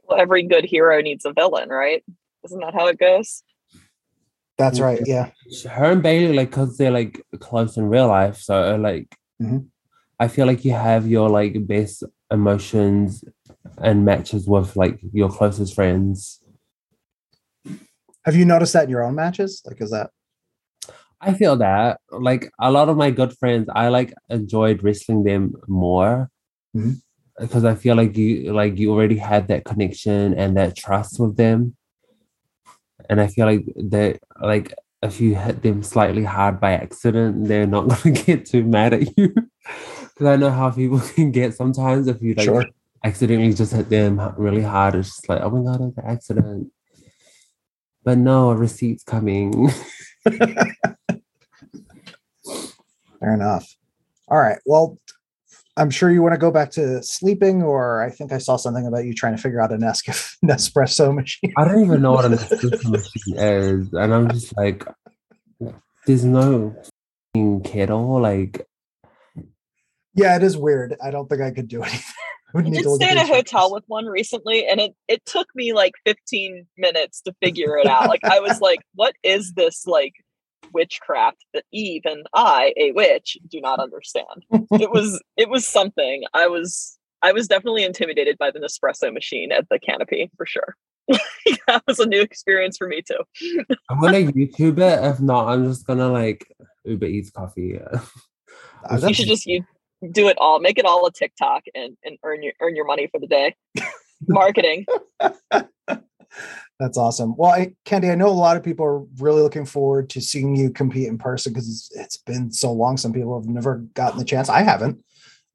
Well, every good hero needs a villain, right? Isn't that how it goes? That's right. Yeah. her and Bayley, like, cause they're like close in real life, so like, Mhm. I feel like you have your like best emotions and matches with like your closest friends. Have you noticed that in your own matches? Like is that I feel that like a lot of my good friends, I like enjoyed wrestling them more mm-hmm. because I feel like you like you already had that connection and that trust with them, and I feel like that like if you hit them slightly hard by accident, they're not gonna get too mad at you. Because I know how people can get sometimes if you like Sure. accidentally just hit them really hard. It's just like, oh my god, it's an accident. But no, a receipt's coming. Fair enough. All right. Well, I'm sure you want to go back to sleeping, or I think I saw something about you trying to figure out a Nescaf- Nespresso machine. I don't even know what an espresso machine is, and I'm just like, there's no kettle. Like, Yeah, it is weird. I don't think I could do it. would I need did to stay in a hotel instructions. with one recently, and it it took me like 15 minutes to figure it out. Like I was like, "What is this like witchcraft that even I, a witch, do not understand?" It was it was something. I was I was definitely intimidated by the Nespresso machine at the canopy for sure. that was a new experience for me too. I'm gonna YouTube it. If not, I'm just gonna like Uber Eats coffee. You that's- should just you do it all, make it all a TikTok, and and earn your earn your money for the day. Marketing. That's awesome. Well, I, Candy, I know a lot of people are really looking forward to seeing you compete in person because it's, it's been so long. Some people have never gotten the chance. I haven't.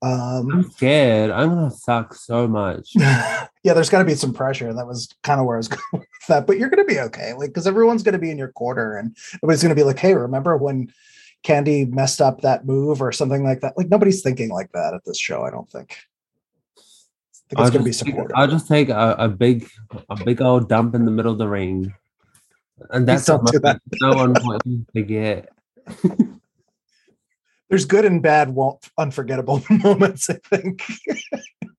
Um, I'm scared. I'm gonna suck so much. yeah, there's got to be some pressure. That was kind of where I was going with that. But you're going to be okay, like because everyone's going to be in your corner, and everybody's going to be like, "Hey, remember when Candy messed up that move or something like that?" Like nobody's thinking like that at this show. I don't think. Think I'll it's going to be just take- supportive. I'll just take a, a big a big old dump in the middle of the ring. And that's don't do that. no one wants to get. there's good and bad won't unforgettable moments i think and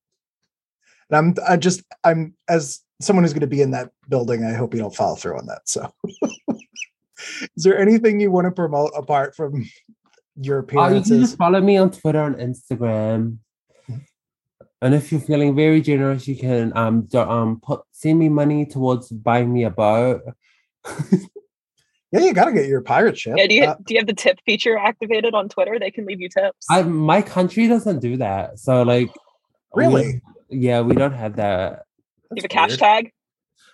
i'm i just i'm as someone who's going to be in that building i hope you don't follow through on that so is there anything you want to promote apart from your Oh, you can appearances just follow me on Twitter and Instagram. And if you're feeling very generous, you can um do, um put send me money towards buying me a boat. yeah you got to get your pirate ship Yeah, do you Uh, do you have the tip feature activated on Twitter? They can leave you tips. I my country doesn't do that, so like we- really yeah, we don't have that you have a That's cash weird. tag.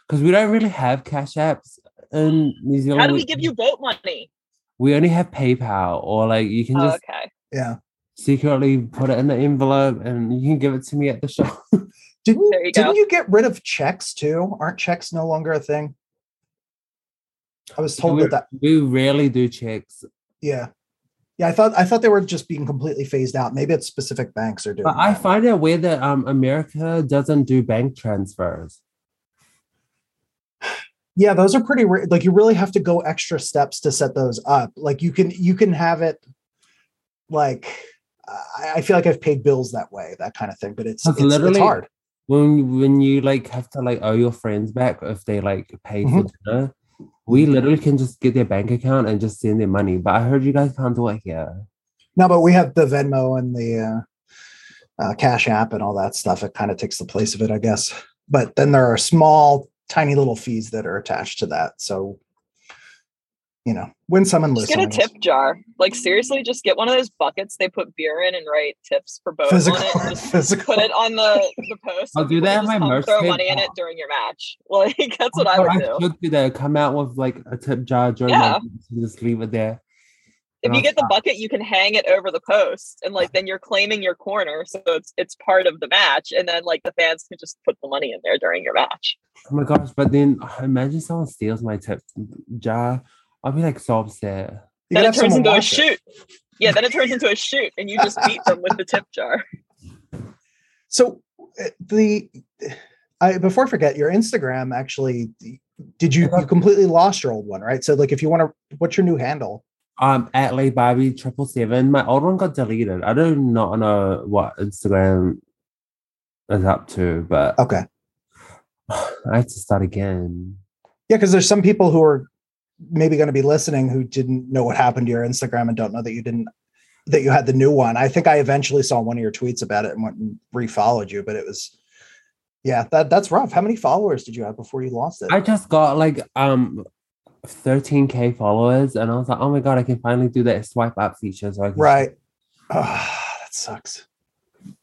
because we don't really have cash apps in New Zealand. How do we give you boat money? We only have PayPal, or like you can Oh, just okay. yeah secretly put it in the envelope and you can give it to me at the show. didn't, you didn't you get rid of checks too? Aren't checks no longer a thing? I was told we, that that we rarely do checks, yeah. Yeah i thought i thought they were just being completely phased out. Maybe it's specific banks are doing but I find it weird that um America doesn't do bank transfers. yeah those are pretty ra- like you really have to go extra steps to set those up. Like you can you can have it like i, feel like i've paid bills that way that kind of thing but it's it's, it's hard when when you like have to like owe your friends back if they like pay Mhm. for dinner, we literally can just get their bank account and just send their money. But I heard you guys can't do it here. no but we have the venmo and the uh, uh, cash app and all that stuff it kind of takes the place of it i guess but then there are small tiny little fees that are attached to that so you know win some and lose Just get a some, I tip jar. Like seriously, just get one of those buckets they put beer in and write tips for both physical on it. and Just physical put it on the the post. I'll do that can my come merch Throw money in it during your match. Like that's what I oh, would do. should do that. Come out with like a tip jar during Yeah. my and just leave it there. If and you I'll get the bucket, you can hang it over the post, and like then you're claiming your corner, so it's it's part of the match, and then like the fans can just put the money in there during your match. Oh my gosh! But then imagine someone steals my tip jar. I'll be like so upset. You then it turns into a watch it. shoot. Yeah, then it turns into a shoot, and you just beat them with the tip jar. So uh, the I before I forget your Instagram actually did you you completely lost your old one, right? So like if you want to what's your new handle? Um, at Lay Barbie triple seven. My old one got deleted. I do not know what Instagram is up to, but Okay. I have to start again. Yeah, because there's some people who are maybe going to be listening who didn't know what happened to your Instagram and don't know that you didn't that you had the new one. I think I eventually saw one of your tweets about it and went and refollowed you, but it was yeah, that that's rough. How many followers did you have before you lost it? I just got like um 13k followers, and I was like, oh my god, I can finally do that swipe up feature, so I can right. Ah, that sucks.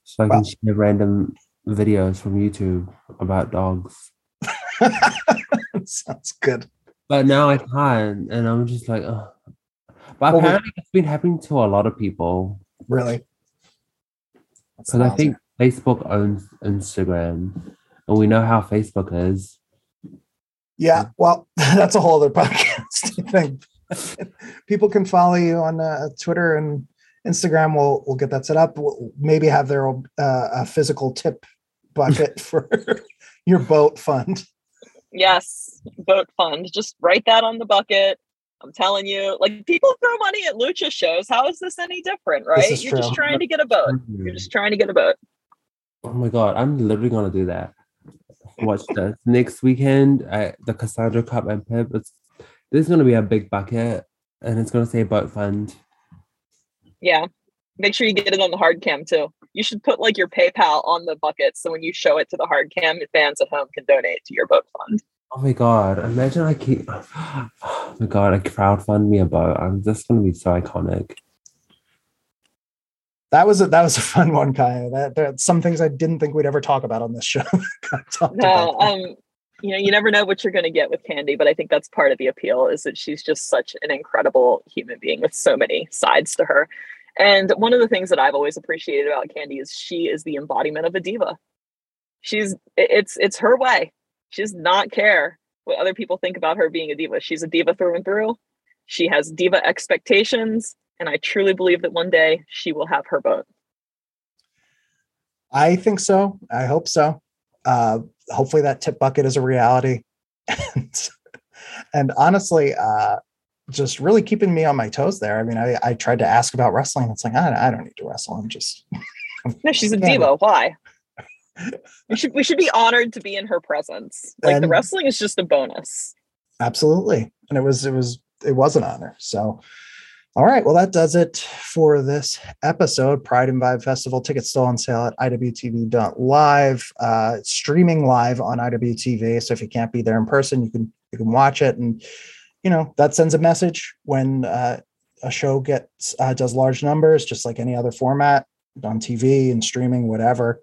so I can share random videos from YouTube about dogs. Sounds good. But now I can't, and I'm just like, oh. But Well, we- apparently, it's been happening to a lot of people Really. That's because I think Facebook owns Instagram, and we know how Facebook is. Yeah, well, that's a whole other podcast. I think people can follow you on uh, Twitter and Instagram. We'll we'll get that set up. We'll maybe have their own, uh, a physical tip bucket for your boat fund. Yes, boat fund. Just write that on the bucket. I'm telling you, like people throw money at lucha shows. How is this any different, right? You're just trying to get a boat. You're just mm-hmm. trying to get a boat. Oh my god, I'm literally gonna do that. Watch this next weekend at the Cassandra Cup and Pip. It's this is gonna be a big bucket, and it's gonna say boat fund. Yeah. Make sure you get it on the hard cam too. You should put like your PayPal on the bucket so when you show it to the hard cam, fans at home can donate to your boat fund. Oh my god! Imagine I keep. Oh my god! I crowdfund me a boat. I'm just gonna be so iconic. That was a that was a fun one, Kaia. That there's some things I didn't think we'd ever talk about on this show. no, um, you know, you never know what you're going to get with Candy, but I think that's part of the appeal is that she's just such an incredible human being with so many sides to her. And one of the things that I've always appreciated about Candy is she is the embodiment of a diva. She's it's it's her way. She does not care what other people think about her being a diva. She's a diva through and through. She has diva expectations and I truly believe that one day she will have her boat. I think so. I hope so. Uh, hopefully that tip bucket is a reality. and, and honestly, uh, just really keeping me on my toes there. I mean, I, I tried to ask about wrestling. It's like, I, I don't need to wrestle. I'm just. no, she's a diva. Why? We should we should be honored to be in her presence. Like and the wrestling is just a bonus. Absolutely. And it was it was it was an honor. So all right. Well, that does it for this episode. Pride and Vibe Festival tickets still on sale at iwtv.live, uh, streaming live on IWTV. So if you can't be there in person, you can you can watch it, and you know that sends a message when uh, a show gets uh, does large numbers, just like any other format on TV and streaming, whatever.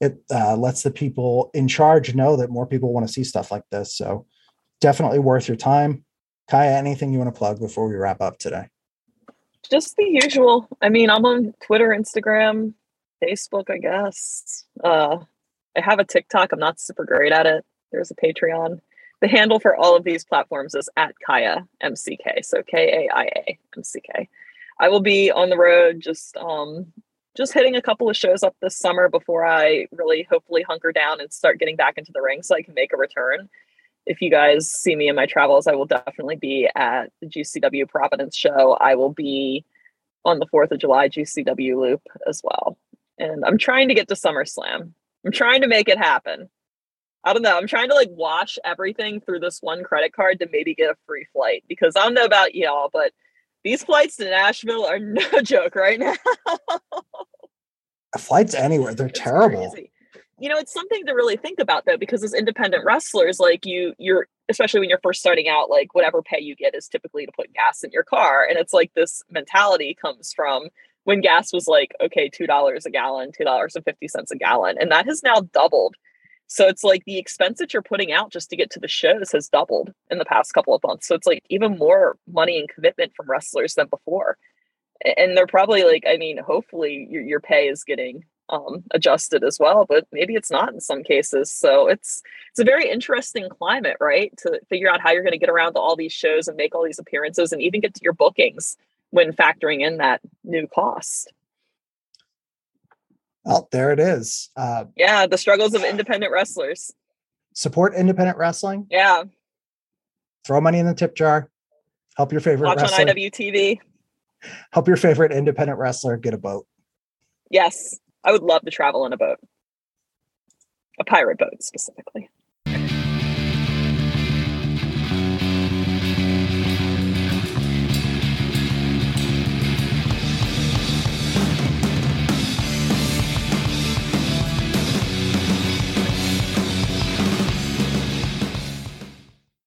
It uh, lets the people in charge know that more people want to see stuff like this. So definitely worth your time. Kaia, anything you want to plug before we wrap up today? just the usual. I mean, I'm on Twitter, Instagram, Facebook, I guess. Uh, I have a TikTok. I'm not super great at it. There's a Patreon. The handle for all of these platforms is at Kaia MCK. So K A I A M C K. I will be on the road just um just hitting a couple of shows up this summer before I really hopefully hunker down and start getting back into the ring so I can make a return if you guys see me in my travels, I will definitely be at the GCW Providence show. I will be on the 4th of July GCW loop as well. And I'm trying to get to SummerSlam. I'm trying to make it happen. I don't know. I'm trying to like wash everything through this one credit card to maybe get a free flight because I don't know about y'all, but these flights to Nashville are no joke right now. flights anywhere, they're it's terrible. Crazy you know it's something to really think about though because as independent wrestlers like you you're especially when you're first starting out like whatever pay you get is typically to put gas in your car and it's like this mentality comes from when gas was like okay $2 a gallon $2.50 a gallon and that has now doubled so it's like the expense that you're putting out just to get to the shows has doubled in the past couple of months so it's like even more money and commitment from wrestlers than before and they're probably like i mean hopefully your, your pay is getting um, adjusted as well, but maybe it's not in some cases. So it's it's a very interesting climate, right? To figure out how you're going to get around to all these shows and make all these appearances and even get to your bookings when factoring in that new cost. Well, there it is. Uh, yeah, the struggles of independent wrestlers. Support independent wrestling. Yeah. Throw money in the tip jar. Help your favorite Watch wrestler. on IWTV. Help your favorite independent wrestler get a boat. Yes. I would love to travel in a boat, a pirate boat specifically.